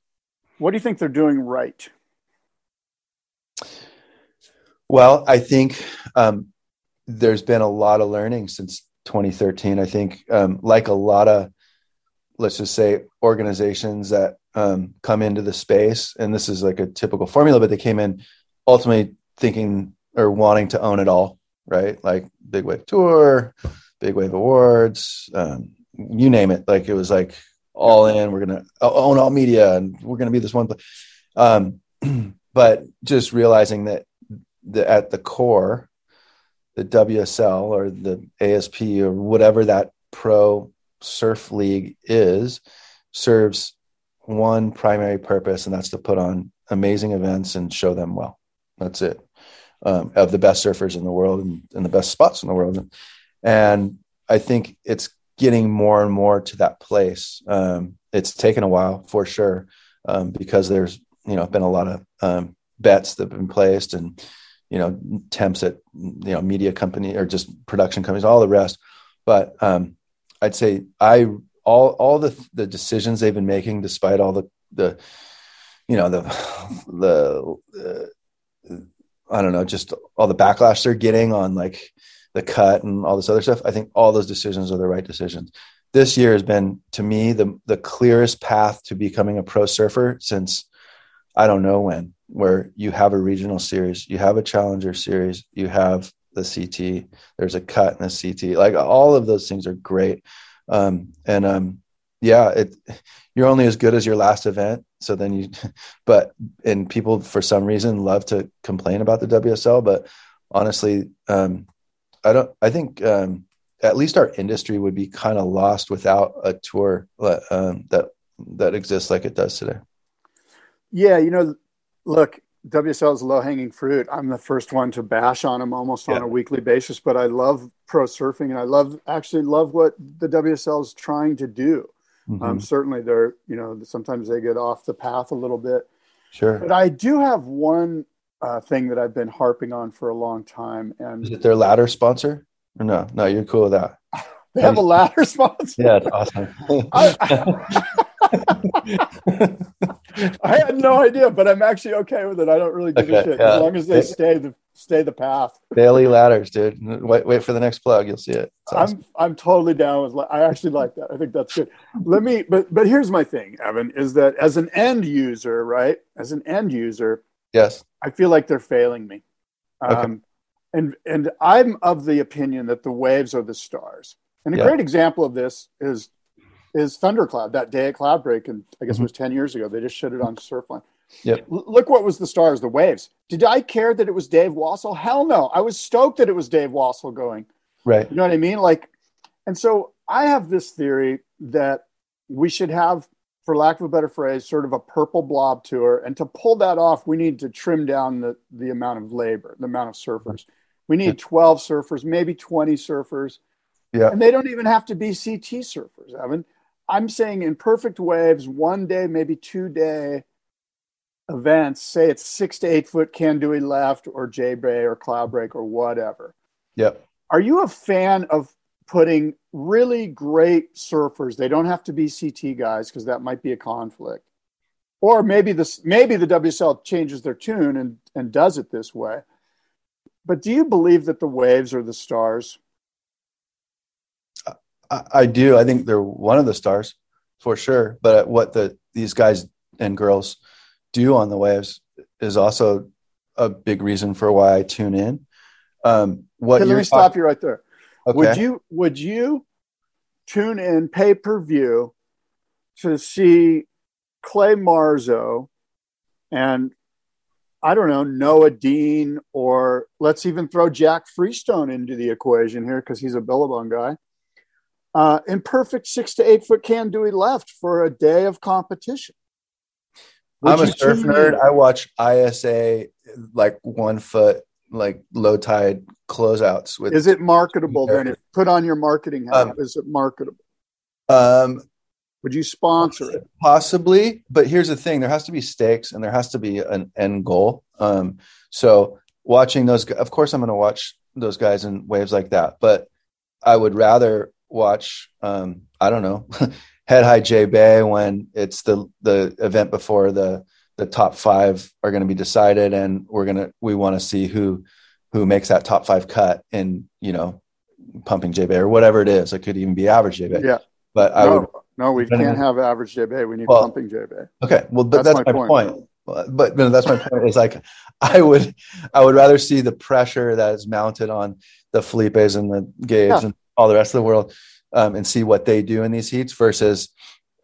What do you think they're doing right? Well, I think um, there's been a lot of learning since 2013. I think, um, like a lot of, let's just say, organizations that um, come into the space, and this is like a typical formula, but they came in ultimately thinking or wanting to own it all, right? Like Big Wave Tour, Big Wave Awards, um, you name it. Like it was like all in. We're gonna own all media, and we're gonna be this one. Um, but just realizing that the, at the core, the WSL or the ASP or whatever that pro surf league is, serves one primary purpose, and that's to put on amazing events and show them well. That's it. Um, of the best surfers in the world and, and the best spots in the world. And I think it's getting more and more to that place. Um, it's taken a while for sure um, because there's you know been a lot of um, bets that have been placed and you know temps at you know media company or just production companies, all the rest. But um, I'd say I all all the the decisions they've been making, despite all the the you know the the uh, I don't know, just all the backlash they're getting on like the cut and all this other stuff. I think all those decisions are the right decisions. This year has been to me the the clearest path to becoming a pro surfer since I don't know when, where you have a regional series, you have a challenger series, you have the CT. There's a cut in the CT. Like all of those things are great. Um, and um, yeah, it you're only as good as your last event. So then you, but and people for some reason love to complain about the WSL, but honestly, um, I don't. I think um, at least our industry would be kind of lost without a tour um, that that exists like it does today. Yeah, you know, look, WSL is low hanging fruit. I'm the first one to bash on them almost yeah. on a weekly basis, but I love pro surfing and I love actually love what the WSL is trying to do. Mm-hmm. Um, certainly, they're you know sometimes they get off the path a little bit. Sure, but I do have one uh, thing that I've been harping on for a long time. And is it their ladder sponsor? Or no, no, you're cool with that. they have a ladder sponsor. Yeah, it's awesome. I, I, had no idea, but I'm actually okay with it. I don't really give okay, a shit yeah. as long as they stay the stay the path. Daily ladders, dude. Wait, wait for the next plug. You'll see it. Awesome. I'm I'm totally down with. I actually like that. I think that's good. Let me, but but here's my thing, Evan, is that as an end user, right? As an end user, yes, I feel like they're failing me. Um, okay. And and I'm of the opinion that the waves are the stars. And a yeah. great example of this is is Thundercloud that day at Cloudbreak, and I guess mm-hmm. it was ten years ago. They just shut it on Surfline. Yep. L- look what was the stars, the waves. Did I care that it was Dave Wassel? Hell no. I was stoked that it was Dave Wassel going. Right. You know what I mean? Like, and so I have this theory that we should have, for lack of a better phrase, sort of a purple blob tour. And to pull that off, we need to trim down the, the amount of labor, the amount of surfers. We need 12 surfers, maybe 20 surfers. Yeah. And they don't even have to be CT surfers, Evan. I'm saying in perfect waves, one day, maybe two day events, say it's six to eight foot Kandui left or J Bay or Cloud Break or whatever. Yep. Are you a fan of putting really great surfers? They don't have to be CT guys because that might be a conflict. Or maybe this maybe the WSL changes their tune and, and does it this way. But do you believe that the waves are the stars? Uh, I, I do. I think they're one of the stars for sure. But what the these guys and girls do on the waves is also a big reason for why I tune in. Um, what let me stop you right there. Okay. Would you would you tune in pay per view to see Clay Marzo and I don't know Noa Deane or let's even throw Jack Freestone into the equation here because he's a Billabong guy. Uh, perfect six to eight foot can do Kandui left for a day of competition. Would I'm a surf nerd. I watch ISA like one foot, like low tide closeouts. With is it marketable then? If put on your marketing hat, um, is it marketable? Um, would you sponsor it? Possibly, but here's the thing: there has to be stakes and there has to be an end goal. Um, so watching those, of course, I'm going to watch those guys in waves like that, but I would rather watch. Um, I don't know. head high J Bay when it's the the event before the the top five are going to be decided, and we're gonna we want to see who who makes that top five cut in you know pumping J Bay or whatever it is. It could even be average J Bay. Yeah, but I no, would. No, we can't have average J Bay. We need well, pumping J Bay. Okay, well, that's, that's my, my, point. point. But, but that's my point. Is like I would I would rather see the pressure that is mounted on the Felipes and the Gabes yeah. and all the rest of the world um, and see what they do in these heats versus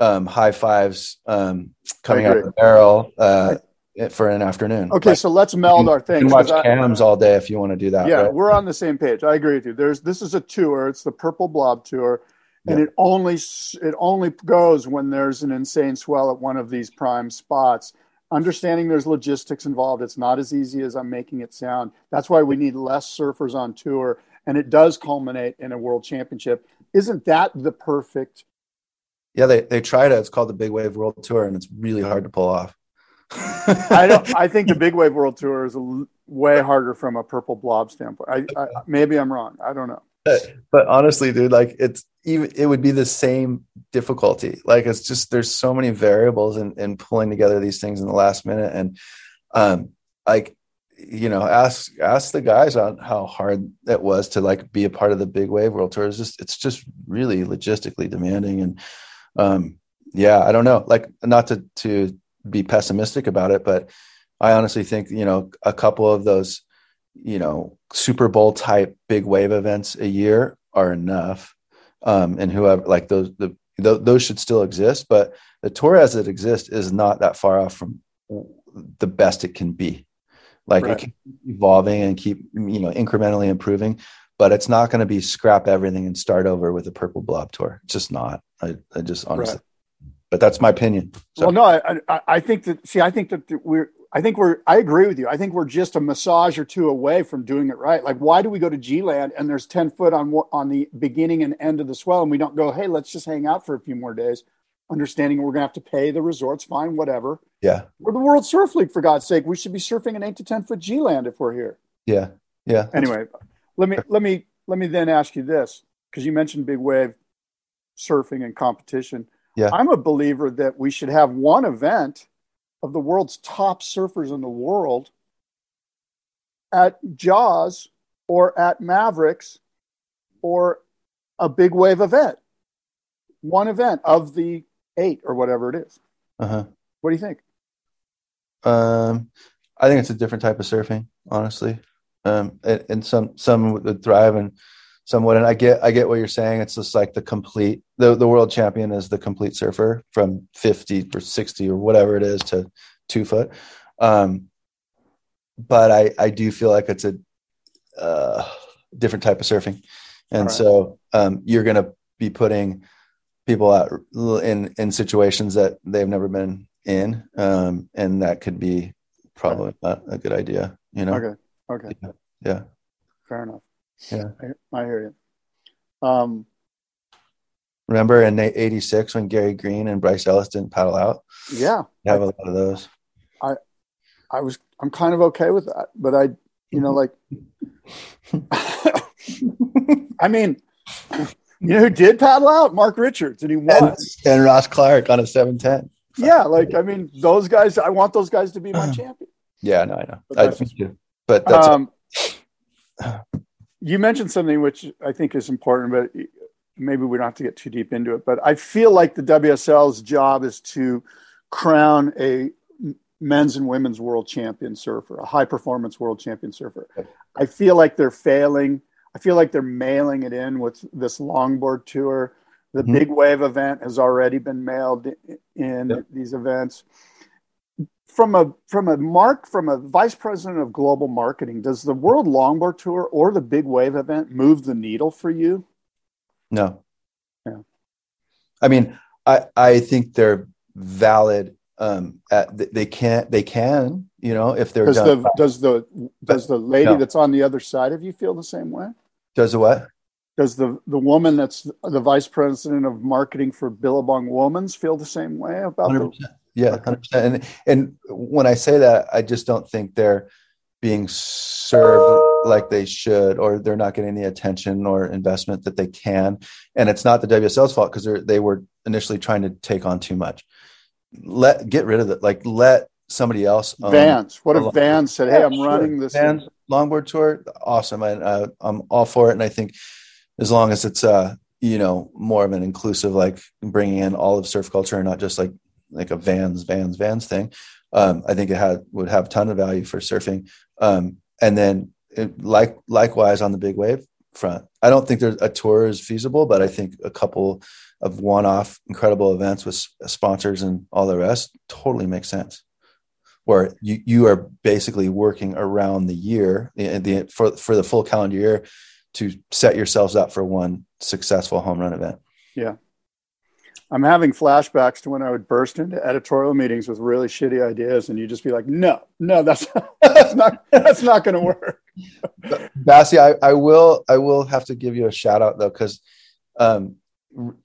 um, high fives um, coming out of the barrel uh, for an afternoon. Okay, so let's meld our things. You can watch I, cams all day if you want to do that. Yeah, right? we're on the same page. I agree with you. There's this is a tour. It's the Purple Blob tour, and yeah. it only it only goes when there's an insane swell at one of these prime spots. Understanding there's logistics involved, it's not as easy as I'm making it sound. That's why we need less surfers on tour, and it does culminate in a world championship isn't that the perfect? Yeah, they they tried it. It's called the Big Wave World Tour, and it's really hard to pull off. I don't. I think the Big Wave World Tour is a, way harder from a purple blob standpoint. I, I, maybe I'm wrong. I don't know. But, but honestly, dude, like it's even it would be the same difficulty. Like it's just there's so many variables in, in pulling together these things in the last minute, and um, like you know, ask ask the guys on how hard it was to like be a part of the big wave world tour. It's just it's just really logistically demanding, and um, yeah, I don't know. Like, not to to be pessimistic about it, but I honestly think you know a couple of those you know, Super Bowl type big wave events a year are enough. Um, and whoever like those, the, those should still exist, but the tour as it exists is not that far off from the best it can be. Like right. it can keep evolving and keep, you know, incrementally improving, but it's not going to be scrap everything and start over with a purple blob tour. It's just not. I, I just honestly, right. but that's my opinion. So. Well, no, I, I, I think that, see, I think that we're, I think we're, I agree with you. I think we're just a massage or two away from doing it right. Like, why do we go to G Land and there's 10 foot on, on the beginning and end of the swell and we don't go, hey, let's just hang out for a few more days, understanding we're going to have to pay the resorts, fine, whatever. Yeah. We're the World Surf League, for God's sake. We should be surfing an eight to 10 foot G Land if we're here. Yeah. Yeah. Anyway, let me, let me, let me then ask you this because you mentioned big wave surfing and competition. Yeah. I'm a believer that we should have one event of the world's top surfers in the world at Jaws or at Mavericks or a big wave event. One event of the eight or whatever it is. Uh-huh. What do you think? Um, I think it's a different type of surfing, honestly. Um, and, and some some would thrive and some wouldn't. I get I get what you're saying. It's just like the complete the the world champion is the complete surfer from 50 or 60 or whatever it is to two foot. Um, but I I do feel like it's a uh, different type of surfing, and right. so um, you're going to be putting people out in in situations that they've never been in, um, and that could be probably not a good idea. You know. Okay. Okay. Yeah. yeah. Fair enough. Yeah. I, I hear you. Um, Remember in '86 when Gary Green and Bryce Ellis didn't paddle out? Yeah, you have I, a lot of those. I, I was, I'm kind of okay with that, but I, you know, like, I mean, you know who did paddle out? Mark Richards, and he won. And, and Ross Clark on a 710. Yeah, like I mean, those guys. I want those guys to be my champion. Yeah, no, I know. But I think too. But that's um, you mentioned something which I think is important, but maybe we don't have to get too deep into it. But I feel like the WSL's job is to crown a men's and women's world champion surfer, a high performance world champion surfer. I feel like they're failing. I feel like they're mailing it in with this longboard tour. The mm-hmm. big wave event has already been mailed in yep. these events from a from a mark from a vice president of global marketing does the world longboard tour or the big wave event move the needle for you no yeah i mean i i think they're valid um at, they can't they can you know if they're does done the does the does the lady no. that's on the other side of you feel the same way does the what does the the woman that's the vice president of marketing for billabong womans feel the same way about 100%. the yeah, hundred percent. And and when I say that, I just don't think they're being served like they should, or they're not getting the attention or investment that they can. And it's not the WSL's fault because they were initially trying to take on too much. Let get rid of it. Like let somebody else. Vans. What if Vans said, "Hey, I'm sure. running this Vans longboard tour"? Awesome. Uh, I'm all for it. And I think as long as it's uh you know more of an inclusive, like bringing in all of surf culture and not just like like a Vans, Vans, Vans thing. Um, I think it had would have a ton of value for surfing. Um, and then it, like likewise on the big wave front, I don't think there's a tour is feasible, but I think a couple of one-off incredible events with sponsors and all the rest totally makes sense. Where you you are basically working around the year the, the for for the full calendar year to set yourselves up for one successful home run event. Yeah. I'm having flashbacks to when I would burst into editorial meetings with really shitty ideas, and you'd just be like, "No, no, that's that's not that's not going to work." Bassy, I, I will I will have to give you a shout out though, because um,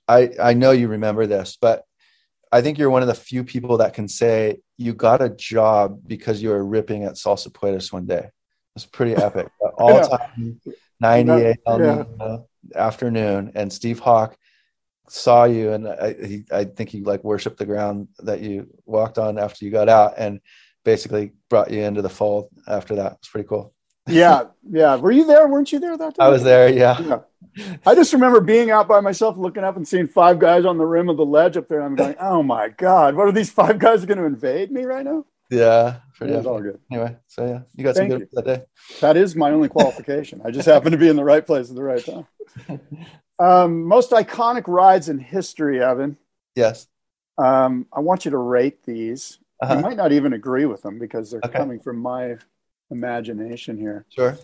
I I know you remember this, but I think you're one of the few people that can say you got a job because you were ripping at Salsipuedes one day. It's pretty epic. All time, 98 yeah. afternoon, and Steve Hawk saw you and I, he, I think he like worshiped the ground that you walked on after you got out and basically brought you into the fold after that. It's pretty cool. Yeah. Yeah. Were you there? Weren't you there that time? I was there. Yeah. yeah. I just remember being out by myself, looking up and seeing five guys on the rim of the ledge up there. I'm going, oh my God, what are these five guys going to invade me right now? Yeah, it was all good. Anyway, so yeah, you got some Thank good that day. That is my only qualification. I just happen to be in the right place at the right time. Um, most iconic rides in history, Evan. Yes. Um, I want you to rate these. Uh-huh. You might not even agree with them because they're Okay. coming from my imagination here. Sure.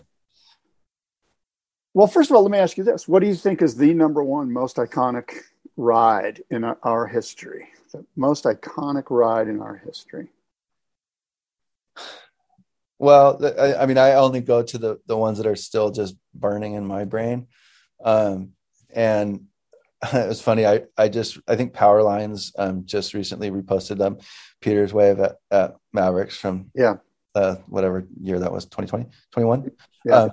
Well, first of all, let me ask you this: What do you think is the number one most iconic ride in our- history? The most iconic ride in our history. Well, I, I mean, I only go to the the ones that are still just burning in my brain. Um, and it was funny. I I just I think Power Lines um just recently reposted them Peter's Wave at, at Mavericks from Yeah. Uh whatever year that was 2020 21 Yeah. Um,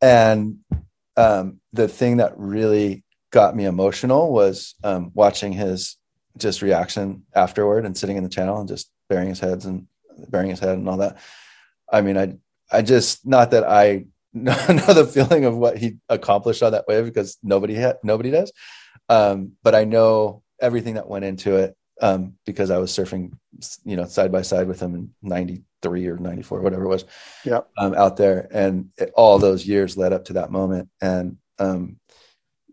and um the thing that really got me emotional was um watching his just reaction afterward and sitting in the channel and just burying his heads and burying his head and all that. I mean i i just not that i know the feeling of what he accomplished on that wave because nobody had nobody does. Um but i know everything that went into it um because i was surfing you know side by side with him in 93 or 94 whatever it was Yep. um, out there. And it, all those years led up to that moment. And um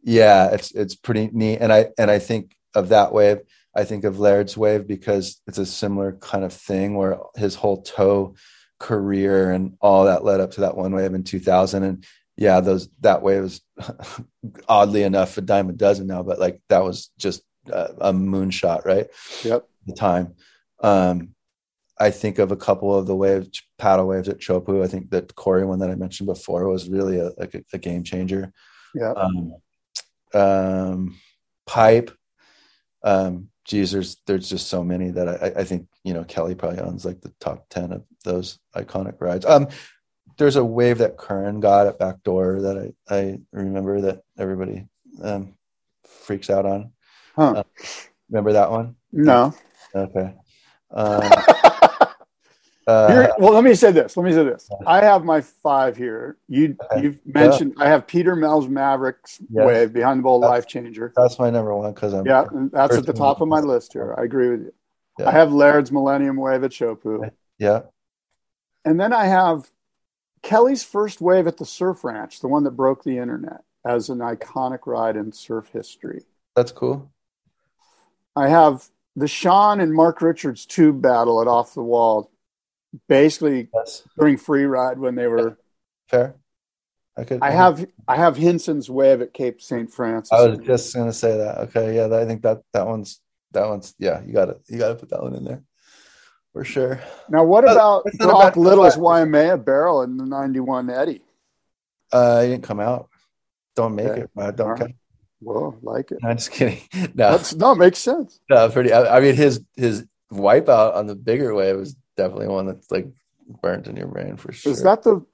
yeah it's it's pretty neat. And i and i think of that wave i think of laird's wave because it's a similar kind of thing where his whole toe career and all that led up to that one wave in 2000 and yeah those that wave was oddly enough a dime a dozen now but like that was just a, a moonshot right? Yep. the time. Um I think of a couple of the wave paddle waves at Chopu. I think that Corey one that I mentioned before was really a, like a, a game changer. Yeah. Um, um, pipe. Um, geez, there's there's just so many that I, I think you know Kelly probably owns like the top ten of those iconic rides. Um, there's a wave that Curren got at Backdoor that I I remember that everybody um freaks out on. Huh. Remember that one? no. Okay. Um, uh, well, let me say this. Let me say this. I have my five here. You Okay. you've mentioned I have Peter Mel's Mavericks Yes. wave behind the ball That's- life changer. that's my number one because I'm Yeah, that's at the top of my list here. I agree with you. Yeah. I have Laird's Millennium Wave at Chopu. Yeah And then I have Kelly's first wave at the Surf Ranch, the one that broke the internet as an iconic ride in surf history. that's cool. I have the Shaun and Mark Richards tube battle at Off the Wall, basically Yes, during free ride when they were. fair. I could. I have I have Hynson's wave at Cape St. Francis. I was just gonna say that. Okay, yeah, that, I think that that one's that one's yeah. You got to You got to put that one in there for sure. now, what Oh, about Brock bad- Little's Waimea barrel in the '91 Eddie? Uh, it didn't come out. Don't make Okay. it. I don't. All right. count. Whoa, like it. No, I'm just kidding. No, That's no, it makes sense. no, pretty. I, I mean, his his wipeout on the bigger wave was definitely one that's like burnt in your brain for sure. Is that the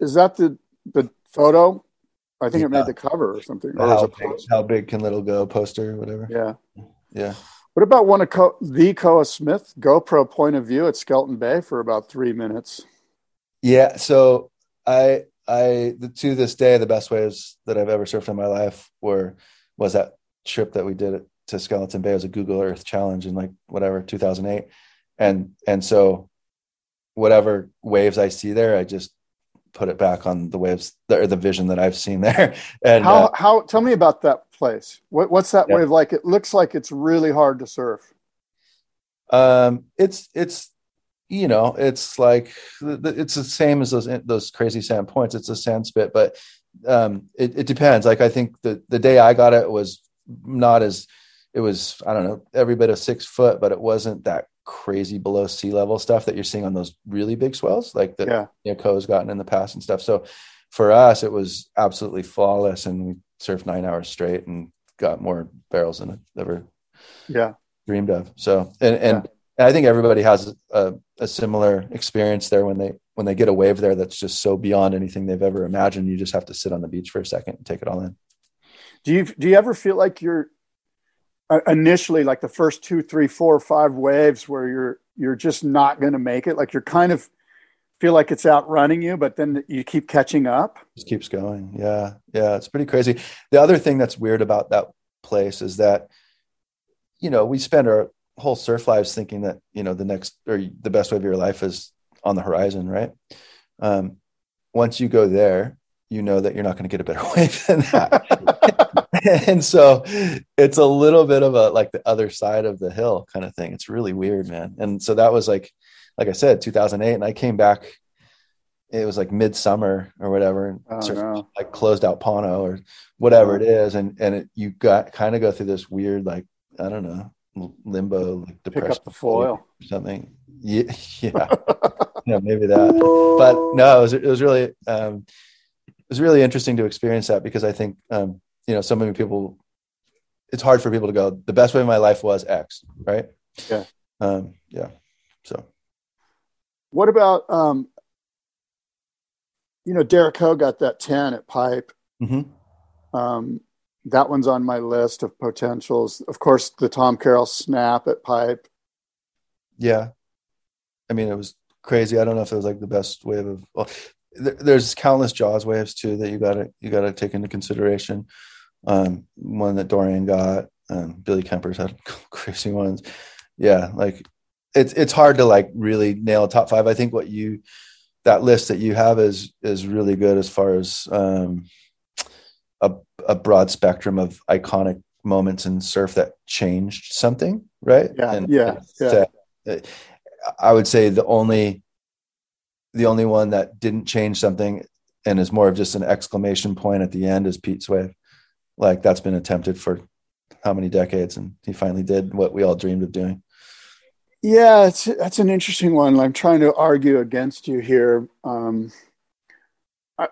is that the the photo? I think it made the cover or something. Or how, big, how big can little go poster or whatever? Yeah. Yeah. What about one of Co- the Koa Smith GoPro point of view at Skeleton Bay for about three minutes? Yeah. So I I the, to this day the best waves that I've ever surfed in my life were was that trip that we did to Skeleton Bay as a Google Earth challenge in like whatever 2008, and and so whatever waves I see there, I just put it back on the waves or the vision that I've seen there. And how uh, how tell me about that place. What what's that Yeah. wave like? It looks like it's really hard to surf. um, it's it's you know it's like it's the same as those those crazy sand points. It's a sand spit, but um, it, it depends. Like I think the the day I got it was not as it was I don't know every bit of six foot, but it wasn't that crazy below sea level stuff that you're seeing on those really big swells, like the Yeah. you know, Koa's gotten in the past and stuff. So for us, it was absolutely flawless, and we surfed nine hours straight and got more barrels than I ever Yeah. dreamed of. So and and, and I think everybody has a, a similar experience there when they when they get a wave there that's just so beyond anything they've ever imagined. You just have to sit on the beach for a second and take it all in. Do you do you ever feel like you're initially like the first two, three, four, five waves where you're you're just not going to make it? Like you're kind of feel like it's outrunning you, but then you keep catching up. just keeps going. Yeah. Yeah. It's pretty crazy. The other thing that's weird about that place is that, you know, we spend our whole surf lives thinking that you know the next or the best wave of your life is on the horizon, right? Um, once you go there, you know that you're not going to get a better wave than that. and so it's a little bit of a like the other side of the hill kind of thing. It's really weird, man. And so that was like, like I said, 2008, and I came back. It was like midsummer or whatever, and Oh, surf- no. like closed out Ponto or whatever it is, and and it, you got kind of go through this weird like I don't know limbo like Pick depression up the foil. or something. Yeah, yeah, yeah, maybe that. But no, it was it was really um, it was really interesting to experience that because I think um, you know so many people. It's hard for people to go. The best way of my life was X, right? Yeah. Um, yeah. So What about um, you know, Derek Ho got that ten at Pipe. mhm. Um, that one's on my list of potentials. Of course, the Tom Carroll snap at Pipe. yeah. I mean, it was crazy. I don't know if it was like the best wave of. Well, there's countless Jaws waves too that you gotta you gotta take into consideration. Um, one that Dorian got, um, Billy Kemper's had crazy ones. Yeah, like it's it's hard to like really nail a top five. I think what you that list that you have is is really good as far as um, a a broad spectrum of iconic moments in surf that changed something, right? Yeah, yeah, set- I would say the only the only one that didn't change something and is more of just an exclamation point at the end is Pete's wave. Like that's been attempted for how many decades, and he finally did what we all dreamed of doing. Yeah, it's that's an interesting one. I'm trying to argue against you here. Um,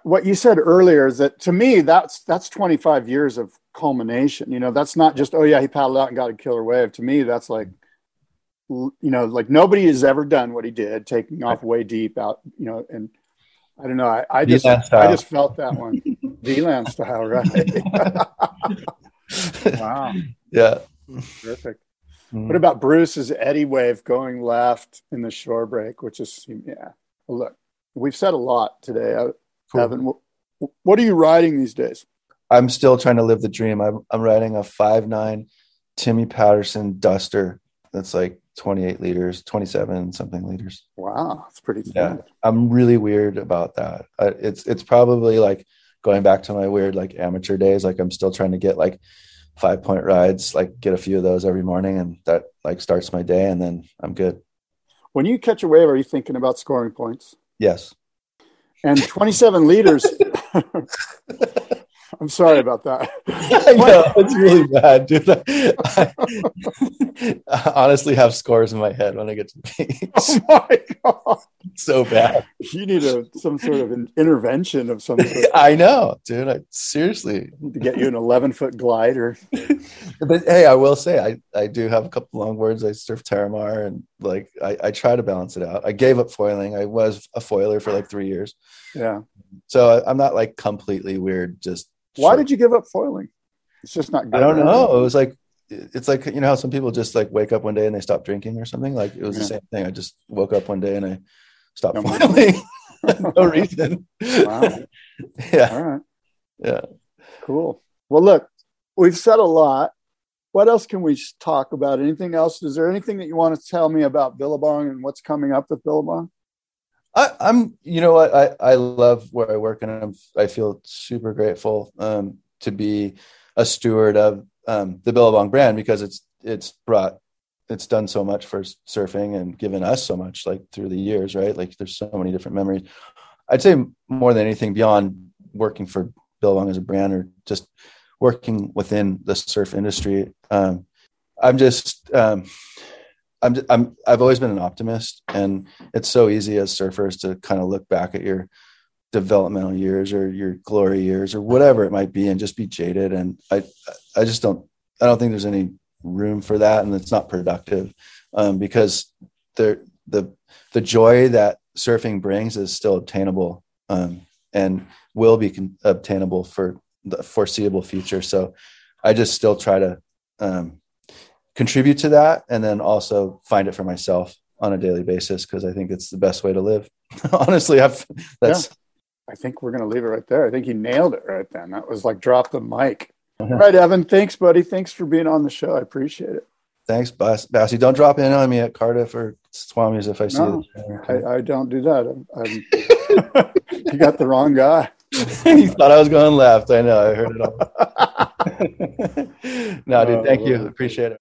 what you said earlier is that to me that's that's 25 years of culmination. You know, that's not just oh yeah he paddled out and got a killer wave. To me, that's like you know like nobody has ever done what he did, taking off way deep out. You know, and I don't know. I, I just VLAN I just felt that one VLAN style, right? wow, Yeah. terrific. Mhm. What about Bruce's Eddie wave going left in the shore break, which is yeah. Well, look, we've said a lot today. I, Cool. Evan, what, what are you riding these days? I'm still trying to live the dream. I'm I'm riding a five nine Timmy Patterson Duster that's like 28 liters, 27 something liters. Wow, it's pretty Yeah. I'm really weird about that. Uh, it's it's probably like going back to my weird like amateur days. Like I'm still trying to get like five point rides, like get a few of those every morning, and that like starts my day, and then I'm good. When you catch a wave, are you thinking about scoring points? Yes. And 27 liters. I'm sorry about that. I know it's really bad, dude. I, I honestly have scores in my head when I get to the beach. Oh my god! It's so bad. You need a some sort of an intervention of some sort I know, dude. I seriously. need to get you an 11 foot glider. But hey, I will say I, I do have a couple long words. I surf Terramar and like I, I try to balance it out. I gave up foiling. I was a foiler for like three years. Yeah. So I, I'm not like completely weird. Just Why did you give up foiling? It's just not good. I don't right? know. It was like it's like you know how some people just like wake up one day and they stop drinking or something. Like it was the same thing. I just woke up one day and I stopped No foiling. no reason. Wow. Yeah. All right. Yeah. Cool. Well, look, we've said a lot. What else can we talk about? Anything else? Is there anything that you want to tell me about Billabong and what's coming up with Billabong? I, I'm, you know I, I love where I work and I'm, I feel super grateful um, to be a steward of um, the Billabong brand because it's, it's brought, it's done so much for surfing and given us so much like through the years, right? Like there's so many different memories. I'd say more than anything beyond working for Billabong as a brand or just working within the surf industry. Um, I'm just, um, I'm, I'm, I've always been an optimist and it's so easy as surfers to kind of look back at your developmental years or your glory years or whatever it might be and just be jaded. And I, I just don't, I don't think there's any room for that. And it's not productive um, because the, the, the joy that surfing brings is still obtainable um, and will be con- obtainable for the foreseeable future. So I just still try to um, contribute to that and then also find it for myself on a daily basis because I think it's the best way to live. Honestly, I've that's I think we're going to leave it right there. I think you nailed it right then. That was like drop the mic. All right, Evan. Thanks, buddy. Thanks for being on the show. I appreciate it. Thanks, Bass- Bassy. Don't drop in on me at Cardiff or Swami's if I see No, it. I, I don't do that. I'm, I'm, you got the wrong guy. you thought I was going left. I know. I heard it all. no, dude. Thank you. Appreciate it.